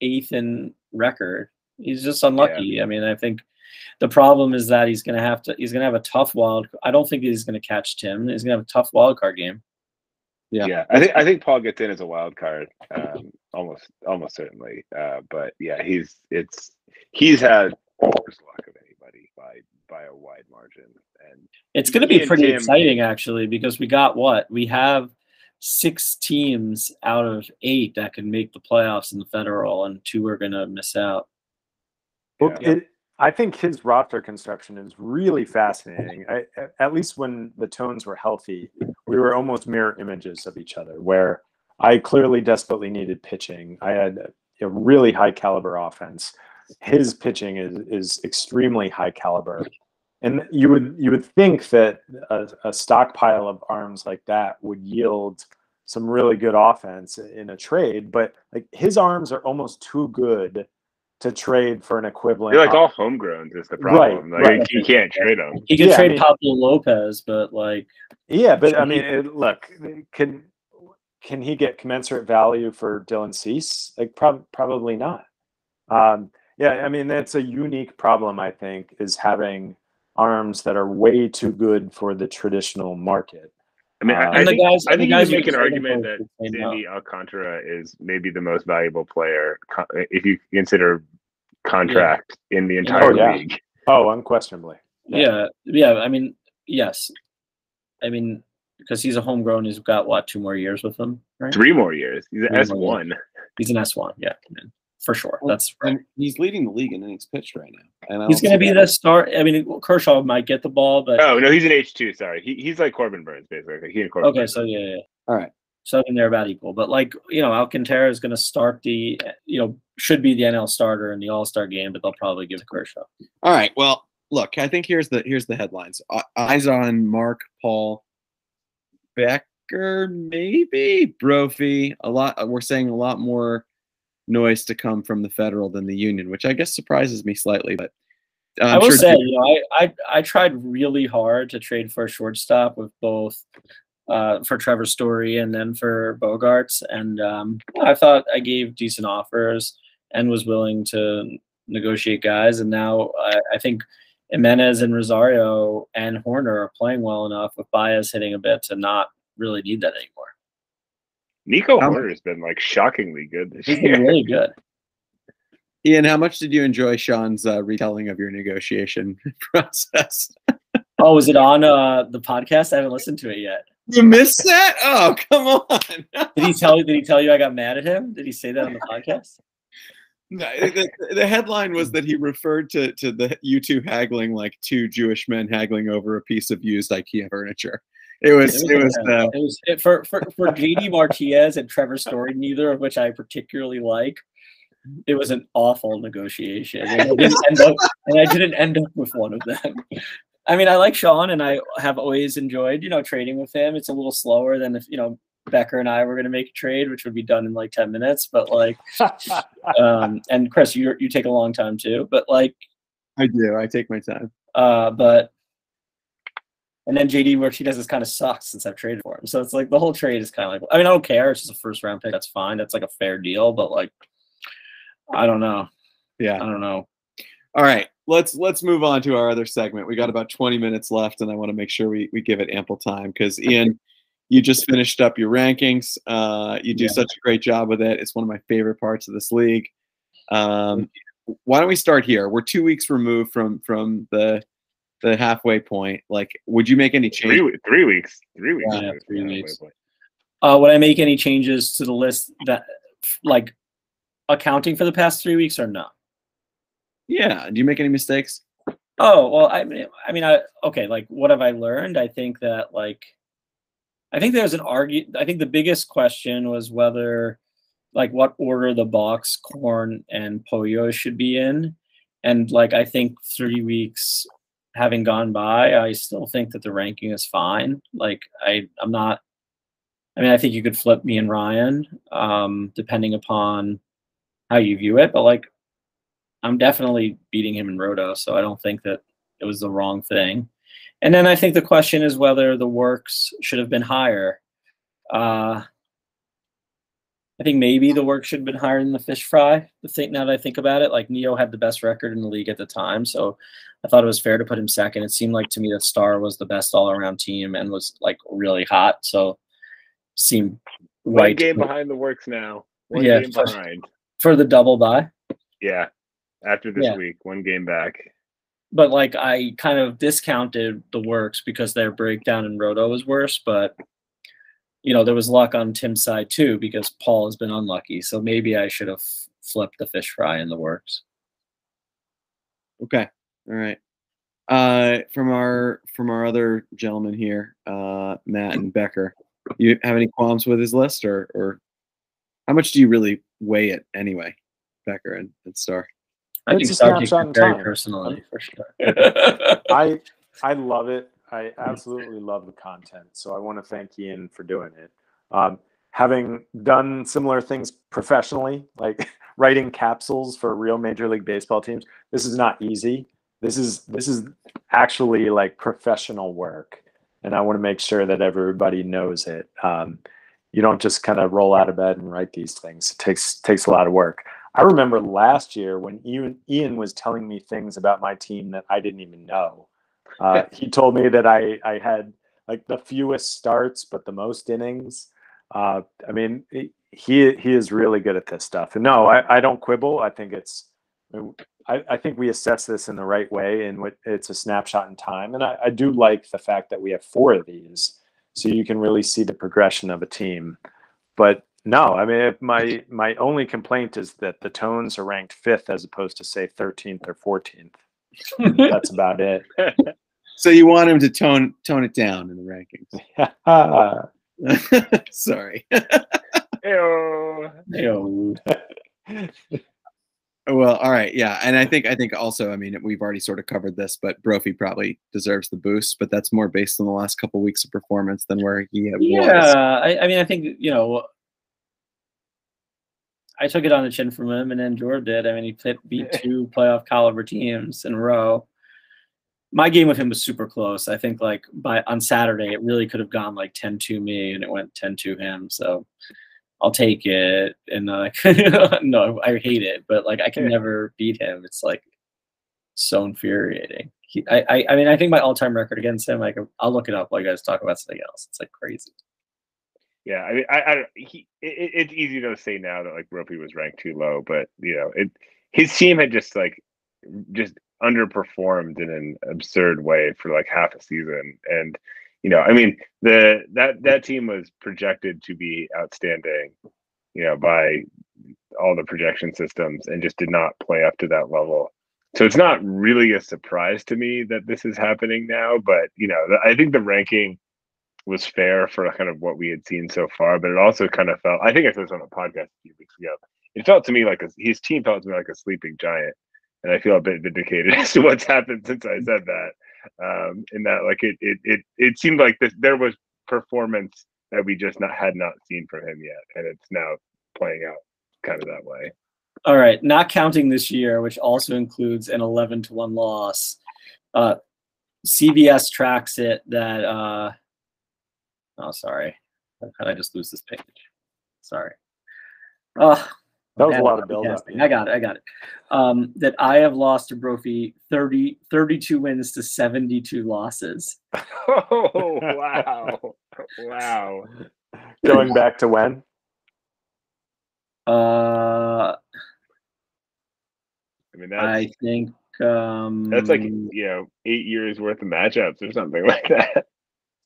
eighth in record. He's just unlucky. I mean, I think the problem is that he's gonna have to he's gonna have a tough wild. I don't think he's gonna catch Tim. He's gonna have a tough wild card game. Yeah. Yeah, I think I think Paul gets in as a wild card, um, almost almost certainly. Uh, but yeah, he's it's he's had worse luck of anybody by by a wide margin, and It's going to be pretty Tim- exciting, actually, because we got what we have six teams out of eight that can make the playoffs in the federal, and two are going to miss out. Well, Yeah. it, I think his roster construction is really fascinating. I, a- at least when the tones were healthy, we were almost mirror images of each other. Where I clearly desperately needed pitching. I had a really high caliber offense. His pitching is is extremely high caliber, and you would you would think that a, a stockpile of arms like that would yield some really good offense in a trade. But like his arms are almost too good to trade for an equivalent. they're like op- all homegrown is the Right, problem. like right. you can't trade them. He could Yeah, I trade mean- Pablo Lopez, but like Yeah, but I mean, it, look, can can he get commensurate value for Dylan Cease? Like, prob- probably not. Um, yeah, I mean, that's a unique problem. I think is having arms that are way too good for the traditional market. I mean, I, Uh, I and think, guys, I think you guys can make an argument that the same. Sandy Alcantara is maybe the most valuable player if you consider contract in the entire Oh, yeah. league. Oh, unquestionably. yeah, yeah. I mean, yes. I mean, because he's a homegrown, he's got what two more years with him, right? Three more years. He's an S one. He's an S one, yeah, man, for sure. That's right. and he's leading the league in innings pitched right now and He's going to be that- the start. I mean, Kershaw might get the ball, but Oh no, he's an H two. Sorry, he, he's like Corbin Burnes basically. He and Corbin. okay, Burnes. so yeah, yeah. all right So I think they're about equal. But like you know, Alcantara is going to start the you know should be the NL starter in the All Star game, but they'll probably give it to Kershaw. all right well look i think here's the here's the headlines uh, eyes on mark paul becker maybe brophy a lot we're saying a lot more noise to come from the federal than the union which i guess surprises me slightly but uh, i will sure say, you know, I, I I tried really hard to trade for a shortstop with both uh, for Trevor Story and then for Bogaerts, and um, I thought I gave decent offers and was willing to negotiate guys, and now I, I think. Jimenez and Rosario and Hoerner are playing well enough with Baez hitting a bit to not really need that anymore. Nico Um, Hoerner has been like shockingly good this He's year. been really good. ian how much did you enjoy sean's uh, retelling of your negotiation process Oh, was it on uh, the podcast? I haven't listened to it yet. you missed that oh come on Did he tell you? Did he tell you I got mad at him? Did he say that on the podcast? No, the, the headline was that he referred to to the you two haggling like two Jewish men haggling over a piece of used IKEA furniture. It was it was yeah, uh, it was it, for for for JD Martinez and Trevor Story, neither of which I particularly like. It was an awful negotiation, and I didn't end up, and I didn't end up with one of them. I mean, I like Sean, and I have always enjoyed, you know, trading with him. It's a little slower than if you know Becker and I were going to make a trade, which would be done in like ten minutes. But like, um, and Chris, you you take a long time too. But like, I do. I take my time. uh, but and then JD Martinez kind of sucked since I've traded for him. So it's like the whole trade is kind of like I mean I don't care. It's just a first round pick. That's fine. That's like a fair deal. But like I don't know. Yeah. I don't know. All right, let's let's move on to our other segment. We got about 20 minutes left, and I want to make sure we, we give it ample time because Ian, you just finished up your rankings. Uh, you do Yeah. such a great job with it. It's one of my favorite parts of this league. Um, why don't we start here? We're two weeks removed from from the the halfway point. Like, would you make any changes? we- three weeks. Three weeks. Yeah, three weeks. wait, wait. Uh, would I make any changes to the list that, like, accounting for the past three weeks or not? Yeah. Do you make any mistakes? Oh well, I mean, I mean, I okay. Like, what have I learned? I think that like, I think there's an argue. I think the biggest question was whether, like, what order the box, corn, and pollo should be in, and like, I think three weeks having gone by, I still think that the ranking is fine. Like, I, I'm not. I mean, I think you could flip me and Ryan, um, depending upon how you view it, but like, I'm definitely beating him in Roto, so I don't think that it was the wrong thing. And then I think the question is whether the works should have been higher. Uh, I think maybe the work should have been higher than the fish fry. The thing now that I think about it, like Neo had the best record in the league at the time, so I thought it was fair to put him second. It seemed like to me that Starr was the best all around team and was like really hot, so seemed One right game behind the works now. One Yeah, game for- behind. for the double buy. Yeah. After this Yeah. week, one game back. but like I kind of discounted the works because their breakdown in Roto was worse. But you know, there was luck on Tim's side too because Paul has been unlucky. So maybe I should have flipped the fish fry in the works. Okay. All right. Uh, from our from our other gentlemen here, uh, Matt and Becker, you have any qualms with his list, or or how much do you really weigh it anyway, Becker and, and Starr? I It's think Starr takes snapshot it in very time. personally for sure. I I love it. I absolutely love the content. So I want to thank Ian for doing it. Um, having done similar things professionally, like writing capsules for real Major League Baseball teams, this is not easy. This is this is actually like professional work, and I want to make sure that everybody knows it. Um, you don't just kind of roll out of bed and write these things. It takes takes a lot of work. I remember last year when Ian, Ian was telling me things about my team that I didn't even know. Uh, he told me that I, I had like the fewest starts but the most innings. Uh, I mean, he he is really good at this stuff. And no, I, I don't quibble. I think it's I, I think we assess this in the right way, and it's a snapshot in time. And I, I do like the fact that we have four of these, so you can really see the progression of a team. But no, I mean, my my only complaint is that the tones are ranked fifth as opposed to say thirteenth or fourteenth. That's about it. So you want him to tone tone it down in the rankings? Sorry. Ew. Ew. Well, all right, yeah, and I think I think also, I mean, we've already sort of covered this, but Brophy probably deserves the boost, but that's more based on the last couple weeks of performance than where he was. Yeah, I, I mean, I think you know, I took it on the chin from him, and then Jordan did. I mean, he played, beat two playoff caliber teams in a row. My game with him was super close. I think like by on Saturday, it really could have gone like 10-2 me, and it went 10-2 him. So I'll take it. And uh, no, I hate it, but like I can never beat him. It's like so infuriating. He, I, I, I mean, I think my all-time record against him. Like, I'll look it up while you guys talk about something else. It's like crazy. Yeah, I mean, I, I he, it, it's easy to say now that like Brophy was ranked too low, but you know, it his team had just like just underperformed in an absurd way for like half a season, and you know, I mean, the that that team was projected to be outstanding, you know, by all the projection systems, and just did not play up to that level. So it's not really a surprise to me that this is happening now, but you know, I think the ranking was fair for kind of what we had seen so far, but it also kind of felt. I think I said this on a podcast a few weeks ago. It felt to me like a, his team felt to me like a sleeping giant, and I feel a bit vindicated as to what's happened since I said that. Um, in that, like it, it, it, it seemed like this, there was performance that we just not had not seen from him yet, and it's now playing out kind of that way. All right, not counting this year, which also includes an 11 to 1 loss. Uh, CBS tracks it that, uh, oh, sorry. How did I just lose this page? Sorry. Uh, That was a lot of build-up, yeah. I got it. I got it. Um, that I have lost to Brophy 30, 32 wins to 72 losses. Oh wow, wow. Going back to when? Uh, I mean that's I think um, that's like you know eight years worth of matchups or something like that.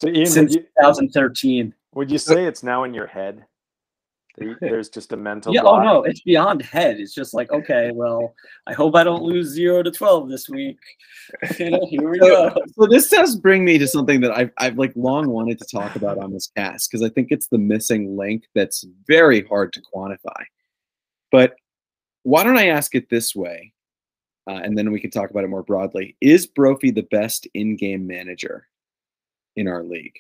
So Ian, would since you, 2013. would you say it's now in your head? That you- There's just a mental Yeah. Oh no, it's beyond head. It's just like okay, well, I hope I don't lose zero to 12 this week. You know, here we So, go. so this does bring me to something that I've I've like long wanted to talk about on this cast because I think it's the missing link that's very hard to quantify. But why don't I ask it this way, uh, and then we can talk about it more broadly? Is Brophy the best in-game manager in our league?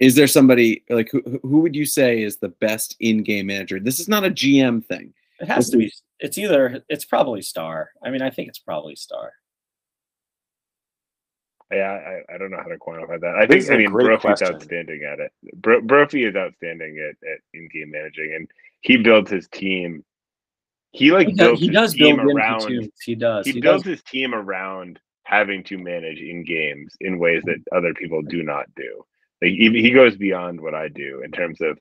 Is there somebody like who who would you say is the best in-game manager? This is not a GM thing. It has to be. It's either. It's probably Starr. I mean, I think it's probably Starr. Yeah, I, I don't know how to quantify that. I This is think I a mean great Brophy's question. outstanding at it. Bro, Brophy is outstanding at, at in-game managing, and he builds his team. He like He does, he does team build win around. platoons. He does. He, He, builds does. his team around having to manage in games in ways that other people do not do. Like he, he goes beyond what I do in terms of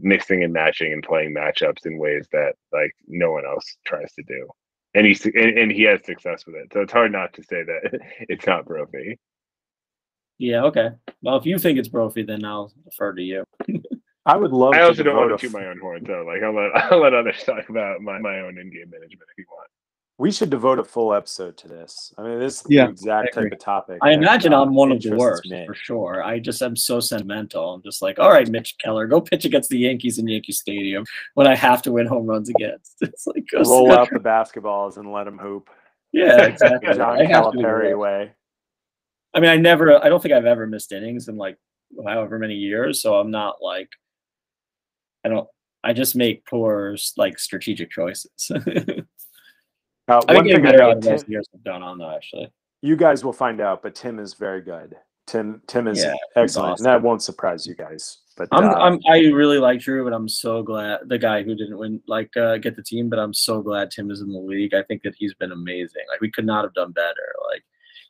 mixing and matching and playing matchups in ways that like no one else tries to do. And he's and, and he has success with it. So it's hard not to say that it's not Brophy. Yeah. Okay. Well, if you think it's Brophy, then I'll defer to you. I would love I to also don't want to toot f- my own horn, so like I'll let I'll let others talk about my, my own in-game management if you want. We should devote a full episode to this. I mean, this is Yeah, the exact type of topic. I imagine I'm one of the worst me. for sure. I just am so sentimental. I'm just like, all right, Mitch Keller, go pitch against the Yankees in Yankee Stadium when I have to win home runs against. It's like go Roll out the basketballs and let them hoop. Yeah, exactly. John I have to be the Calipari way. I mean, I never. I don't think I've ever missed innings in like however many years. So I'm not like. I don't. I just make poor like strategic choices. Uh, I've one been thing better know, out of those Tim, years I've done on though. Actually, you guys will find out, but Tim is very good. Tim Tim is Yeah, excellent. awesome. And that won't surprise you guys. But I'm, uh, I'm. I really like Drew, but I'm so glad the guy who didn't win like uh, get the team. But I'm so glad Tim is in the league. I think that he's been amazing. Like we could not have done better. Like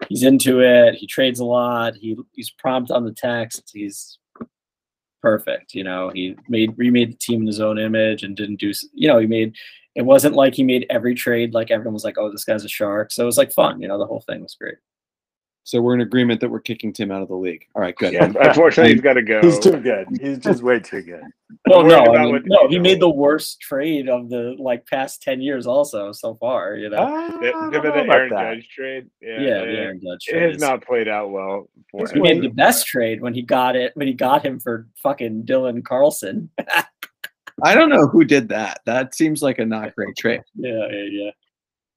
he's into it. He trades a lot. He he's prompt on the text. He's perfect. You know, he made remade the team in his own image and didn't do. You know, he made. It wasn't like he made every trade. Like everyone was like, "Oh, this guy's a shark." So it was like fun. You know, the whole thing was great. So we're in agreement that we're kicking Tim out of the league. All right, good. Yeah, unfortunately he's gotta go. he's too good. He's just way too good. Well, no, I mean, no, he you made the worst trade of the like past ten years, also so far. You know, Ah, I The, don't the, know the Aaron that. Judge trade. Yeah, yeah, it- the Aaron Judge trade. it has is- not played out well for He him. made the best trade when he got it when he got him for fucking Dylan Carlson. I don't know who did that. That seems like a not great trade. yeah, yeah, yeah.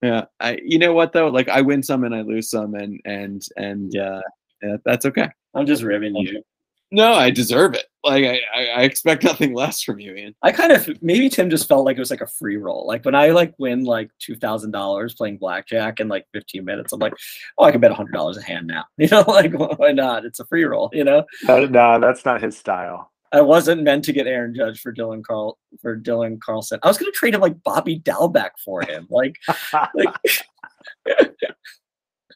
Yeah, I. You know what though? Like I win some and I lose some, and and and uh, yeah, that's okay. I'm just ribbing you. No, I deserve it. Like I, I, I expect nothing less from you, Ian. I kind of maybe Tim just felt like it was like a free roll. Like when I like win like two thousand dollars playing blackjack in like fifteen minutes, I'm like, oh, I can bet hundred dollars a hand now. You know, like why not? It's a free roll. You know, Uh, no, that's not his style. I wasn't meant to get Aaron Judge for Dylan Carl for Dylan Carlson. I was gonna trade him like Bobby Dalbec for him. Like, like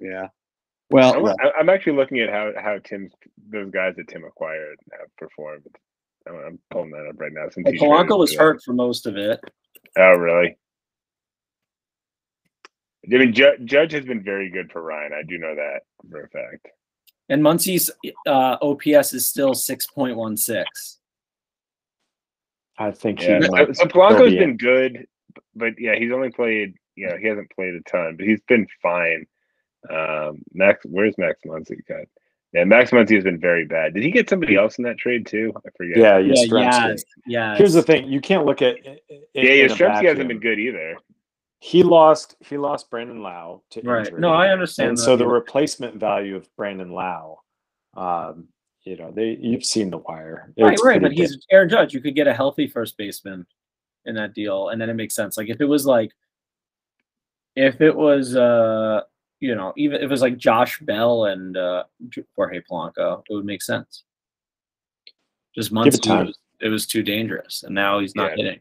Yeah. Well, I'm, well, I'm actually looking at how how Tim's those guys that Tim acquired have performed. I'm, I'm pulling that up right now. Since well, Polanco was hurt for most of it. Oh, really? I mean, Judge has been very good for Ryan. I do know that for a fact. And Muncy's uh, OPS is still 6.16. I think he Yeah. might So, so Polanco's be been in. good, but yeah, he's only played. You know, he hasn't played a ton, but he's been fine. Um, Max, where's Max Muncy cut? Yeah, Max Muncy has been very bad. Did he get somebody else in that trade too? I forget. Yeah, Yeah, yeah, yeah. Here's the thing: you can't look at. it- it yeah, in yeah. a hasn't been good either. He lost. He lost Brandon Lowe to Right. injury. No, I understand. and that. so the replacement value of Brandon Lowe, um, you know, they you've seen the wire. right, It's right. But pretty he's Aaron Judge. You could get a healthy first baseman in that deal, and then it makes sense. Like if it was like, if it was, uh, you know, even if it was like Josh Bell and uh, Jorge Polanco, it would make sense. Just months. it. It was too dangerous, and now he's not Yeah. hitting.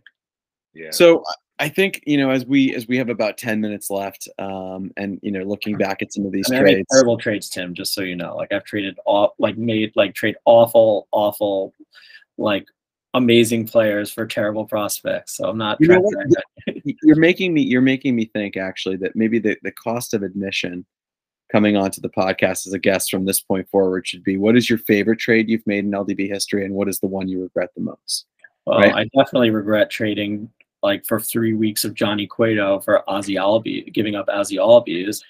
Yeah. So I think you know as we as we have about ten minutes left, um, and you know looking back at some of these I, mean, trades, terrible trades, Tim. Just so you know, like I've traded all, like made like trade awful, awful, like amazing players for terrible prospects. So I'm not. You know what? you're making me you're making me think actually that maybe the, the cost of admission coming onto the podcast as a guest from this point forward should be what is your favorite trade you've made in LDB history and what is the one you regret the most? Well, Right. I definitely regret trading like for three weeks of Johnny Cueto for Ozzie Albies, giving up Ozzie Albies. Is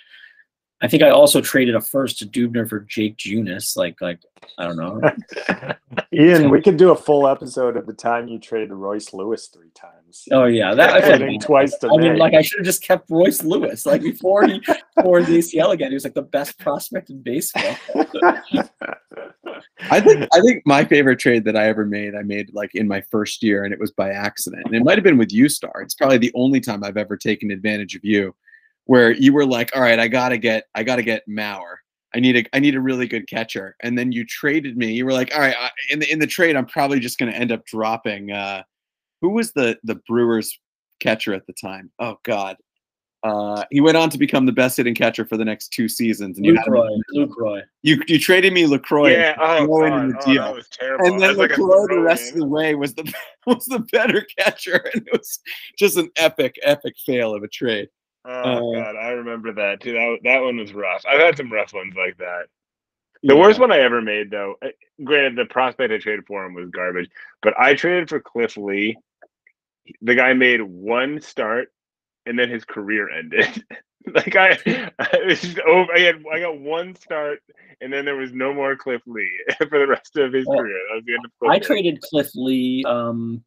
I think I also traded a first to Dubner for Jake Junis. Like, like I don't know. Ian, we could do a full episode of the time you traded Royce Lewis three times. Oh yeah, that I Trading think- twice to I mean, like I should have just kept Royce Lewis. Like before he tore the ACL again, he was like the best prospect in baseball. I think I think my favorite trade that I ever made, I made like in my first year, and it was by accident. And it might have been with you, Starr. It's probably the only time I've ever taken advantage of you, where you were like, "All right, I gotta get, I gotta get Mauer. I need a, I need a really good catcher." And then you traded me. You were like, "All right, I, in the in the trade, I'm probably just gonna end up dropping." Uh, who was the the Brewers catcher at the time? Oh God. Uh, he went on to become the best hitting catcher for the next two seasons, and you Luke had him- Roy, Lucroy. you you traded me Lucroy. yeah. Oh, God. in the Oh, deal. that was terrible. and then That's like Lucroy the throw rest of the way was the was the better catcher, and it was just an epic, epic fail of a trade. Oh Uh, god, I remember that too. That that one was rough. I've had some rough ones like that. The worst one I ever made, though, eh, granted, the prospect I traded for him was garbage, but I traded for Cliff Lee. The guy made one start, and then his career ended. like I, it was just over. I had I got one start, and then there was no more Cliff Lee for the rest of his Well, career. That was the end of Cliff I Lee. traded Cliff Lee um,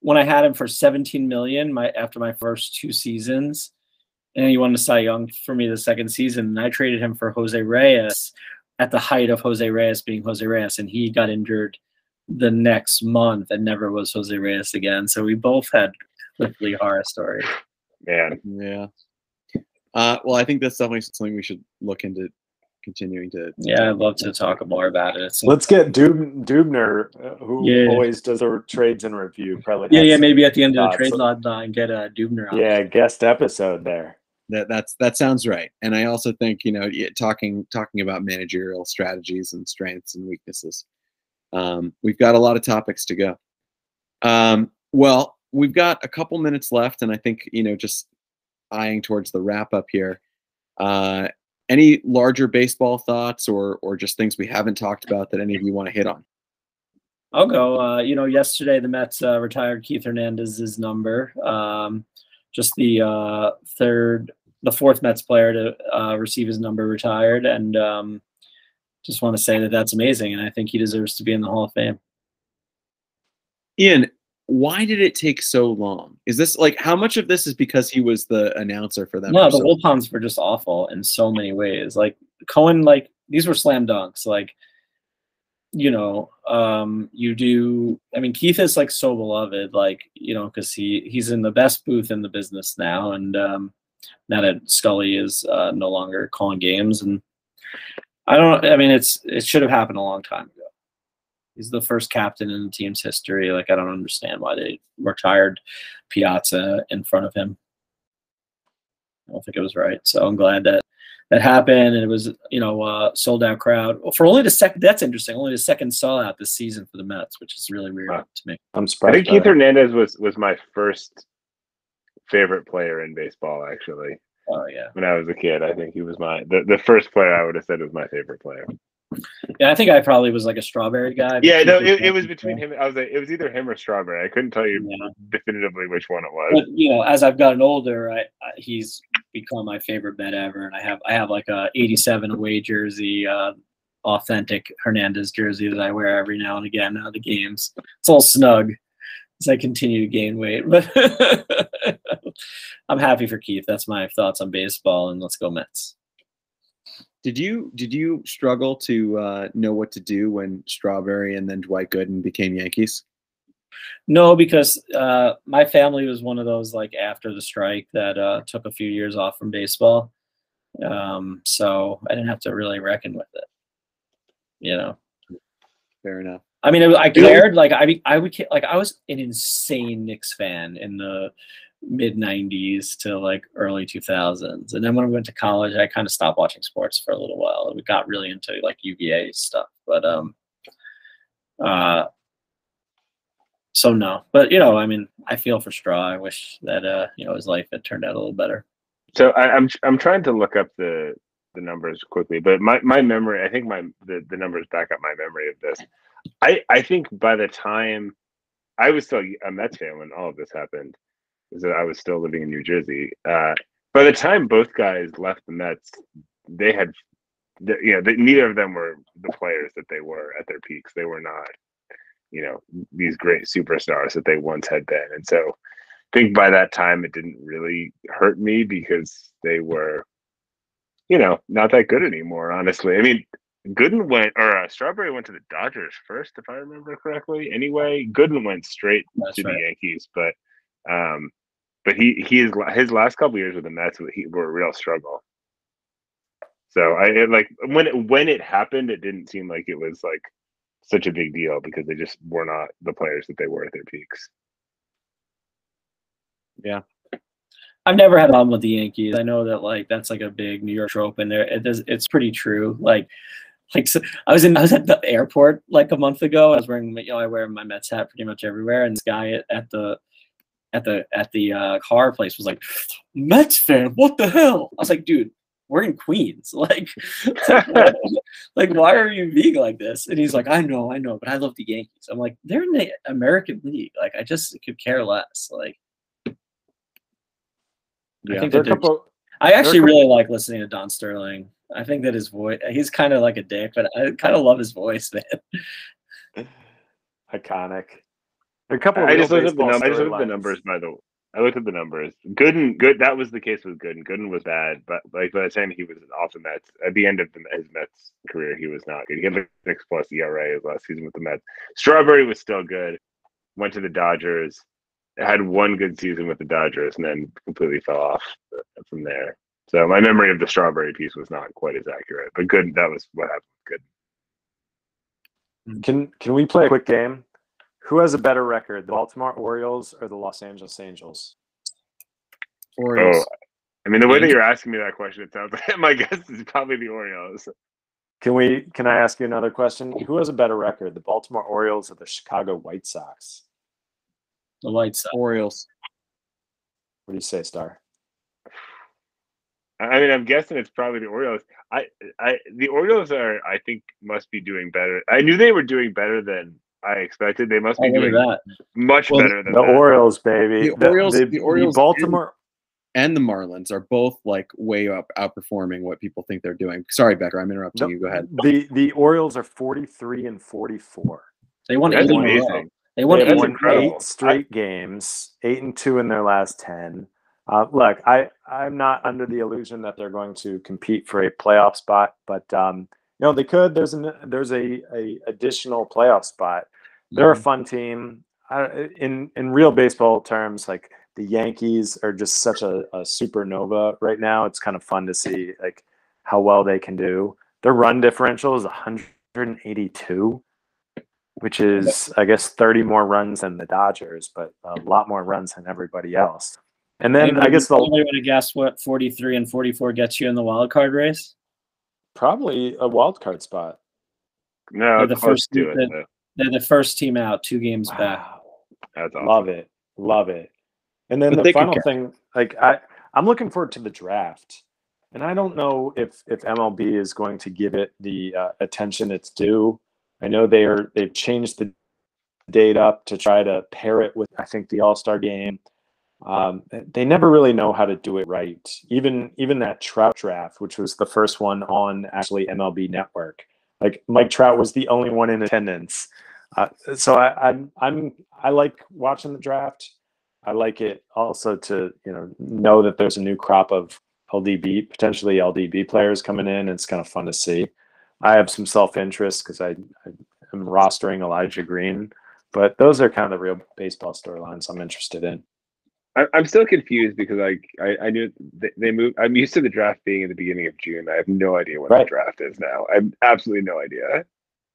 when I had him for 17 million my after my first two seasons, and he won the Cy Young for me the second season. And I traded him for Jose Reyes at the height of Jose Reyes being Jose Reyes, and he got injured the next month and never was Jose Reyes again. So we both had Cliff Lee horror stories. Man, Yeah. Uh, well, I think that's definitely something we should look into continuing to. Yeah, I'd love to talk more about it. It's- Let's get Dub- Dubner, uh, who Yeah. always does our trades and review. Probably yeah, yeah, maybe at the end of the thoughts. trade line, line get a Dubner on. Yeah, guest episode there. That that's that sounds right. And I also think you know talking talking about managerial strategies and strengths and weaknesses. Um, we've got a lot of topics to go. Um, well, we've got a couple minutes left, and I think you know just eyeing towards the wrap up here. Uh, any larger baseball thoughts or or just things we haven't talked about that any of you want to hit on? I'll go. Uh, you know, yesterday the Mets uh, retired Keith Hernandez's number. Um, just the uh, third, the fourth Mets player to uh, receive his number retired, and um, just want to say that that's amazing, and I think he deserves to be in the Hall of Fame. Ian, why did it take so long? Is this like how much of this is because he was the announcer for them? No, the Wilpons were just awful in so many ways. Like Cohen, like these were slam dunks. Like, you know, um, you do. I mean, Keith is like so beloved, like you know, because he he's in the best booth in the business now, and um, now that Scully is uh, no longer calling games, and I don't. I mean, it's it should have happened a long time ago. He's the first captain in the team's history. Like, I don't understand why they retired Piazza in front of him. I don't think it was right. So I'm glad that that happened, and it was you know uh, sold out crowd for only the second. That's interesting. Only the second sellout this season for the Mets, which is really weird Wow. to me. I'm surprised. I think Keith that. Hernandez was was my first favorite player in baseball. Actually, Oh yeah, when I was a kid, I think he was my the, the first player I would have said was my favorite player. yeah. I think I probably was like a strawberry guy. Yeah, no, it, it was between him. I was like, it was either him or Strawberry. I couldn't tell you Yeah. definitively which one it was. But you know, as I've gotten older, I, I he's become my favorite bet ever, and I have I have like a '87 away jersey, uh, authentic Hernandez jersey that I wear every now and again out of the games. It's all snug as I continue to gain weight, but I'm happy for Keith. That's my thoughts on baseball, and let's go Mets. Did you did you struggle to uh, know what to do when Strawberry and then Dwight Gooden became Yankees? No, because uh, my family was one of those like after the strike that uh, took a few years off from baseball, um, so I didn't have to really reckon with it. You know. Fair enough. I mean, I cared. Like I, I would like I was an insane Knicks fan in the mid '90s to like early 2000s, and then when I went to college, I kind of stopped watching sports for a little while. We got really into like UVA stuff, but um, uh, so no. But you know, I mean, I feel for Straw. I wish that uh, you know, his life had turned out a little better. So I, I'm I'm trying to look up the the numbers quickly, but my, my memory, I think my the, the numbers back up my memory of this. I I think by the time I was still a Mets fan when all of this happened, is that I was still living in New Jersey. Uh, by the time both guys left the Mets, they had, you know, neither of them were the players that they were at their peaks. They were not, you know, these great superstars that they once had been. And so, I think by that time it didn't really hurt me because they were, you know, not that good anymore. Honestly, I mean, Gooden went or uh, Strawberry went to the Dodgers first, if I remember correctly. Anyway, Gooden went straight That's to right. the Yankees, but um, but he he is his last couple years with the Mets he, were a real struggle. So I it, like when it, when it happened, it didn't seem like it was like such a big deal because they just were not the players that they were at their peaks. Yeah. I've never had a problem with the Yankees. I know that like that's like a big New York trope, and there it is. It's pretty true. Like, like so I was in I was at the airport like a month ago. I was wearing you know I wear my Mets hat pretty much everywhere, and this guy at, at the at the at the uh, car place was like, "Mets fan, what the hell?" I was like, "Dude, we're in Queens. Like, like why are you being like this?" And he's like, "I know, I know, but I love the Yankees." I'm like, "They're in the American League. Like, I just could care less." Like. I Yeah. think There that are a they're. I actually really like listening to John Sterling. I think that his voice, he's kind of like a dick, but I kind of love his voice, man. Iconic. A couple. Of I just looked at the baseball numbers. I just looked at the numbers by the. way. I looked at the numbers. Gooden, good. That was the case with Gooden. Gooden was bad, but like by the time he was off the Mets, at the end of the, his Mets career, he was not good. He had like six plus ERA his last season with the Mets. Strawberry was still good. Went to the Dodgers, had one good season with the Dodgers, and then completely fell off uh, from there. So my memory of the Strawberry piece was not quite as accurate, but good. That was what happened. Good. Can Can we play a quick game? Who has a better record, the Baltimore Orioles or the Los Angeles Angels? Orioles. Oh, I mean, the way that you're asking me that question, it sounds like my guess is probably the Orioles. Can we? Can I ask you another question? Who has a better record, the Baltimore Orioles or the Chicago White Sox? The White Sox. Orioles. What do you say, Starr? I mean, I'm guessing it's probably the Orioles. I, I, the Orioles are, I think, must be doing better. I knew they were doing better than I expected. They must be doing that. much Well, better than The that. Orioles, baby. The Orioles- The, the Orioles Baltimore. And the Marlins are both like way up outperforming what people think they're doing. Sorry, Becker, I'm interrupting No, you. Go ahead. The the Orioles are 43 and 44. They won That's eight in a row. They won They eight won in a row. incredible. eight straight games, eight and two in their last ten. Uh, look, I I'm not under the illusion that they're going to compete for a playoff spot, but um, you know they could. There's an there's a, a additional playoff spot. They're a fun team. I, in in real baseball terms, like the Yankees are just such a, a supernova right now. It's kind of fun to see like how well they can do. Their run differential is 182 which is I guess 30 more runs than the Dodgers, but a lot more runs than everybody else. And then I guess the only way to guess what 43 and 44 gets you in the wild card race? probably a wild card spot. No, They're the first to team it. that- though. They're the first team out, two games back. That's awesome. Love it. Love it. And then But the they final thing, like I, I'm looking forward to the draft. And I don't know if if MLB is going to give it the uh, attention it's due. I know they are they've changed the date up to try to pair it with I think the All Star game. Um, they never really know how to do it right. Even even that Trout draft, which was the first one on actually MLB Network, like Mike Trout was the only one in attendance. Uh, so I, I'm I'm I like watching the draft. I like it also to you know know that there's a new crop of LDB potentially LDB players coming in. It's kind of fun to see. I have some self interest because I, I am rostering Elijah Green, but those are kind of the real baseball storylines I'm interested in. I, I'm still confused because like I, I knew they, they moved. I'm used to the draft being in the beginning of June. I have no idea when Right. the draft is now. I have absolutely no idea.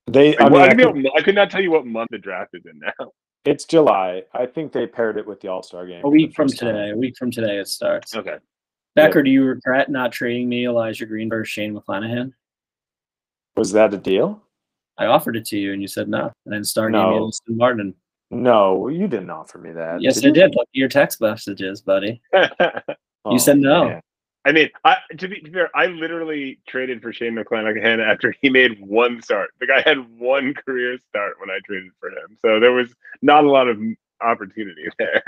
They, I mean, well, I I, could, think I could not tell you what month the draft is in now. it's July. I think they paired it with the All Starr game. A week from first time. today. A week from today it starts. Okay. Becker, do you regret not trading me Elijah Green versus Shane McClanahan? Was that a deal? I offered it to you and you said no. And then Star gave me No. Austin Martin. No, you didn't offer me that. Yes, you? I did. Look at your text messages, buddy. Oh, said no. man. I mean, I, to be fair, I literally traded for Shane McClanahan after he made one start. The guy had one career start when I traded for him, so there was not a lot of opportunity there.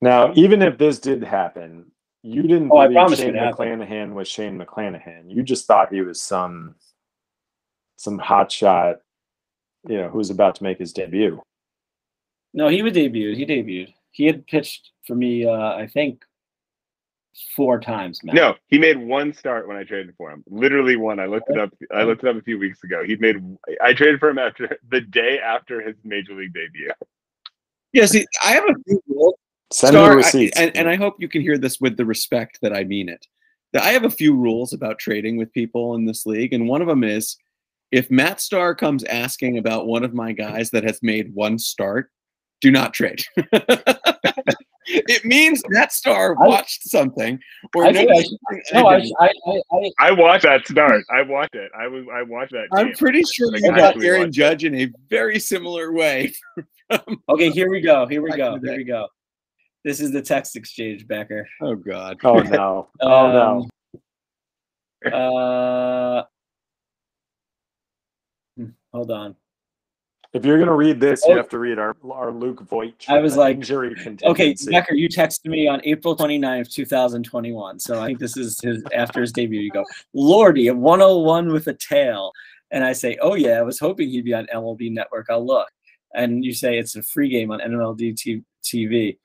Now, even if this did happen, you didn't Oh, believe promise Shane it happened. McClanahan was Shane McClanahan. You just thought he was some some hot shot, you know, who was about to make his debut. No, he would debut. He debuted. He had pitched for me, uh, I think, four times. Matt. No, he made one start when I traded for him. Literally one. I looked it up. I looked it up a few weeks ago. He made. I traded for him after the day after his major league debut. Yeah, see, I have a few rules. Send Starr, me I- and, and I hope you can hear this with the respect that I mean it. I have a few rules about trading with people in this league, and one of them is if Matt Starr comes asking about one of my guys that has made one start, do not trade. it means Matt Starr I- watched something or I think knows I- something No, I I. I, I, I, I watched that start. I watched it. I was. I watched that. I'm game. pretty sure you got Aaron watched it. Judge in a very similar way. okay, here we go. Here we go. in Here we go. This is the text exchange, Becker. oh God. oh no. Oh no. Um, Uh, hmm, hold on. If you're gonna read this, you Oh. have to read our our Luke Voigt. I was like, injury Okay. Becker, you texted me on April 29th, 2021. So I think this is his after his debut. You go, Lordy, a 101 with a tail. And I say, Oh, yeah, I was hoping he'd be on MLB Network. I'll look. And you say it's a free game on NMLD TV.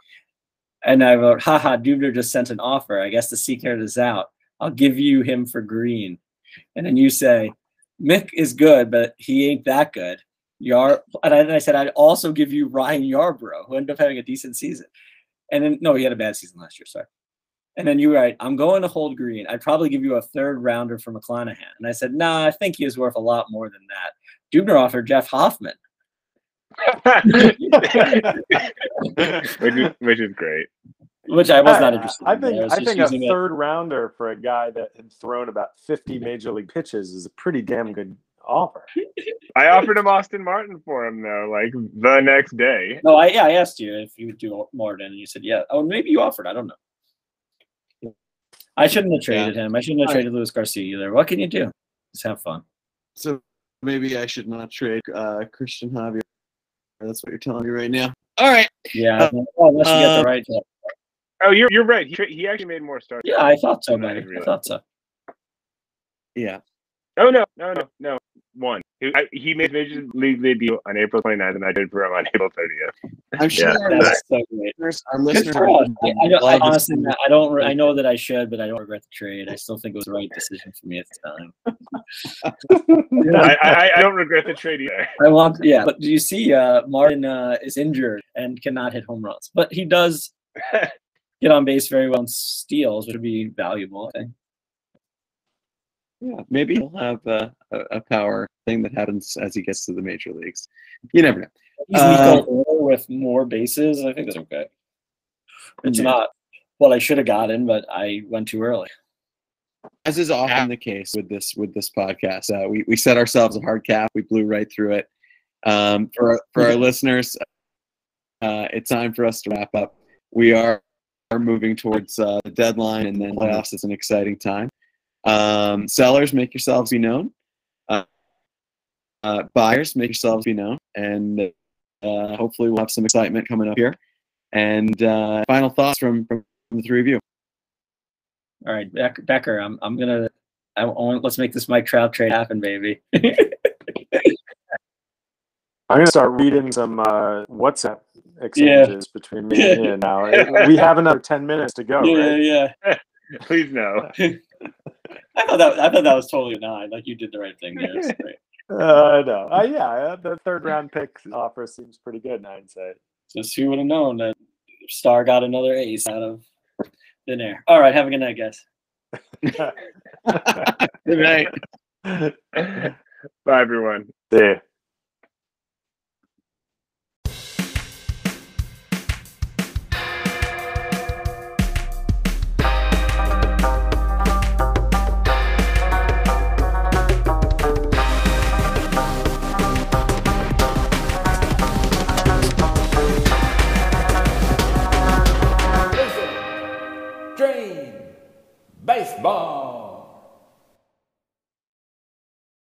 And I wrote, haha, Dubner just sent an offer. I guess the secret is out. I'll give you him for green. And then you say, Mick is good, but he ain't that good. Yar, and I, I said I'd also give you Ryan Yarbrough, who ended up having a decent season. And then no, he had a bad season last year. Sorry. And then you write, I'm going to hold green. I'd probably give you a third rounder for McClanahan. And I said, Nah, I think he is worth a lot more than that. Dubner offered Jeff Hoffman. which is which is great. Which I was not interested. I in, but think was I just think a using it- third rounder for a guy that had thrown about 50 major league pitches is a pretty damn good offer. I offered him Austin Martin for him though, like the next day. No, I yeah, I asked you if you would do Martin, and you said yeah. Oh, maybe you offered. I don't know. I shouldn't have traded him. I shouldn't have All right. traded Luis Garcia either. What can you do? Just have fun. So maybe I should not trade uh, Cristian Javier. That's what you're telling me right now. All right. Yeah, well, unless you get uh, the right. Oh, you're you're right. He, he actually made more starts. Yeah, I thought so, than I. I thought so. Yeah. Oh no, no, no, no. One. He, I, he made major league debut on April 29th, and I did for him on April 30th. I'm sure Yeah. our That's so great. listeners, our listeners are us. I, I, don't, I honestly, see Matt, I don't. I know that I should, but I don't regret the trade. I still think it was the right decision for me at the time. I, I, I don't regret the trade either. I want, yeah. But do you see, uh, Martin uh, is injured and cannot hit home runs, but he does get on base very well and steals, which would be valuable. I think. Yeah, maybe he'll have uh, a, a power thing that happens as he gets to the major leagues. You never know. He's Uh, with more bases. I think that's okay. It's Yeah. not what I should have gotten, but I went too early. As is often the case with this with this podcast, uh, we we set ourselves a hard cap. We blew right through it. Um, for for our listeners, uh, it's time for us to wrap up. We are are moving towards uh, the deadline, and then playoffs is an exciting time. Um, sellers, make yourselves be known. Uh, uh, buyers, make yourselves be known, and uh, hopefully we'll have some excitement coming up here. And uh, final thoughts from, from the three of you. All right, Beck- Becker, I'm I'm gonna. I want, let's make this Mike Trout trade happen, baby. I'm gonna start reading some uh, WhatsApp exchanges between me and you now. We have another 10 minutes to go, yeah, right? yeah. Please no. I thought that I thought that was totally a nine. Like you did the right thing there. It's great. Uh, no. Uh, yeah, uh, the third round pick offer seems pretty good in hindsight. Just who would have known that Starr got another ace out of thin air. All right, have a good night, guys. Good night. Bye, everyone. Yeah. Lane. Baseball.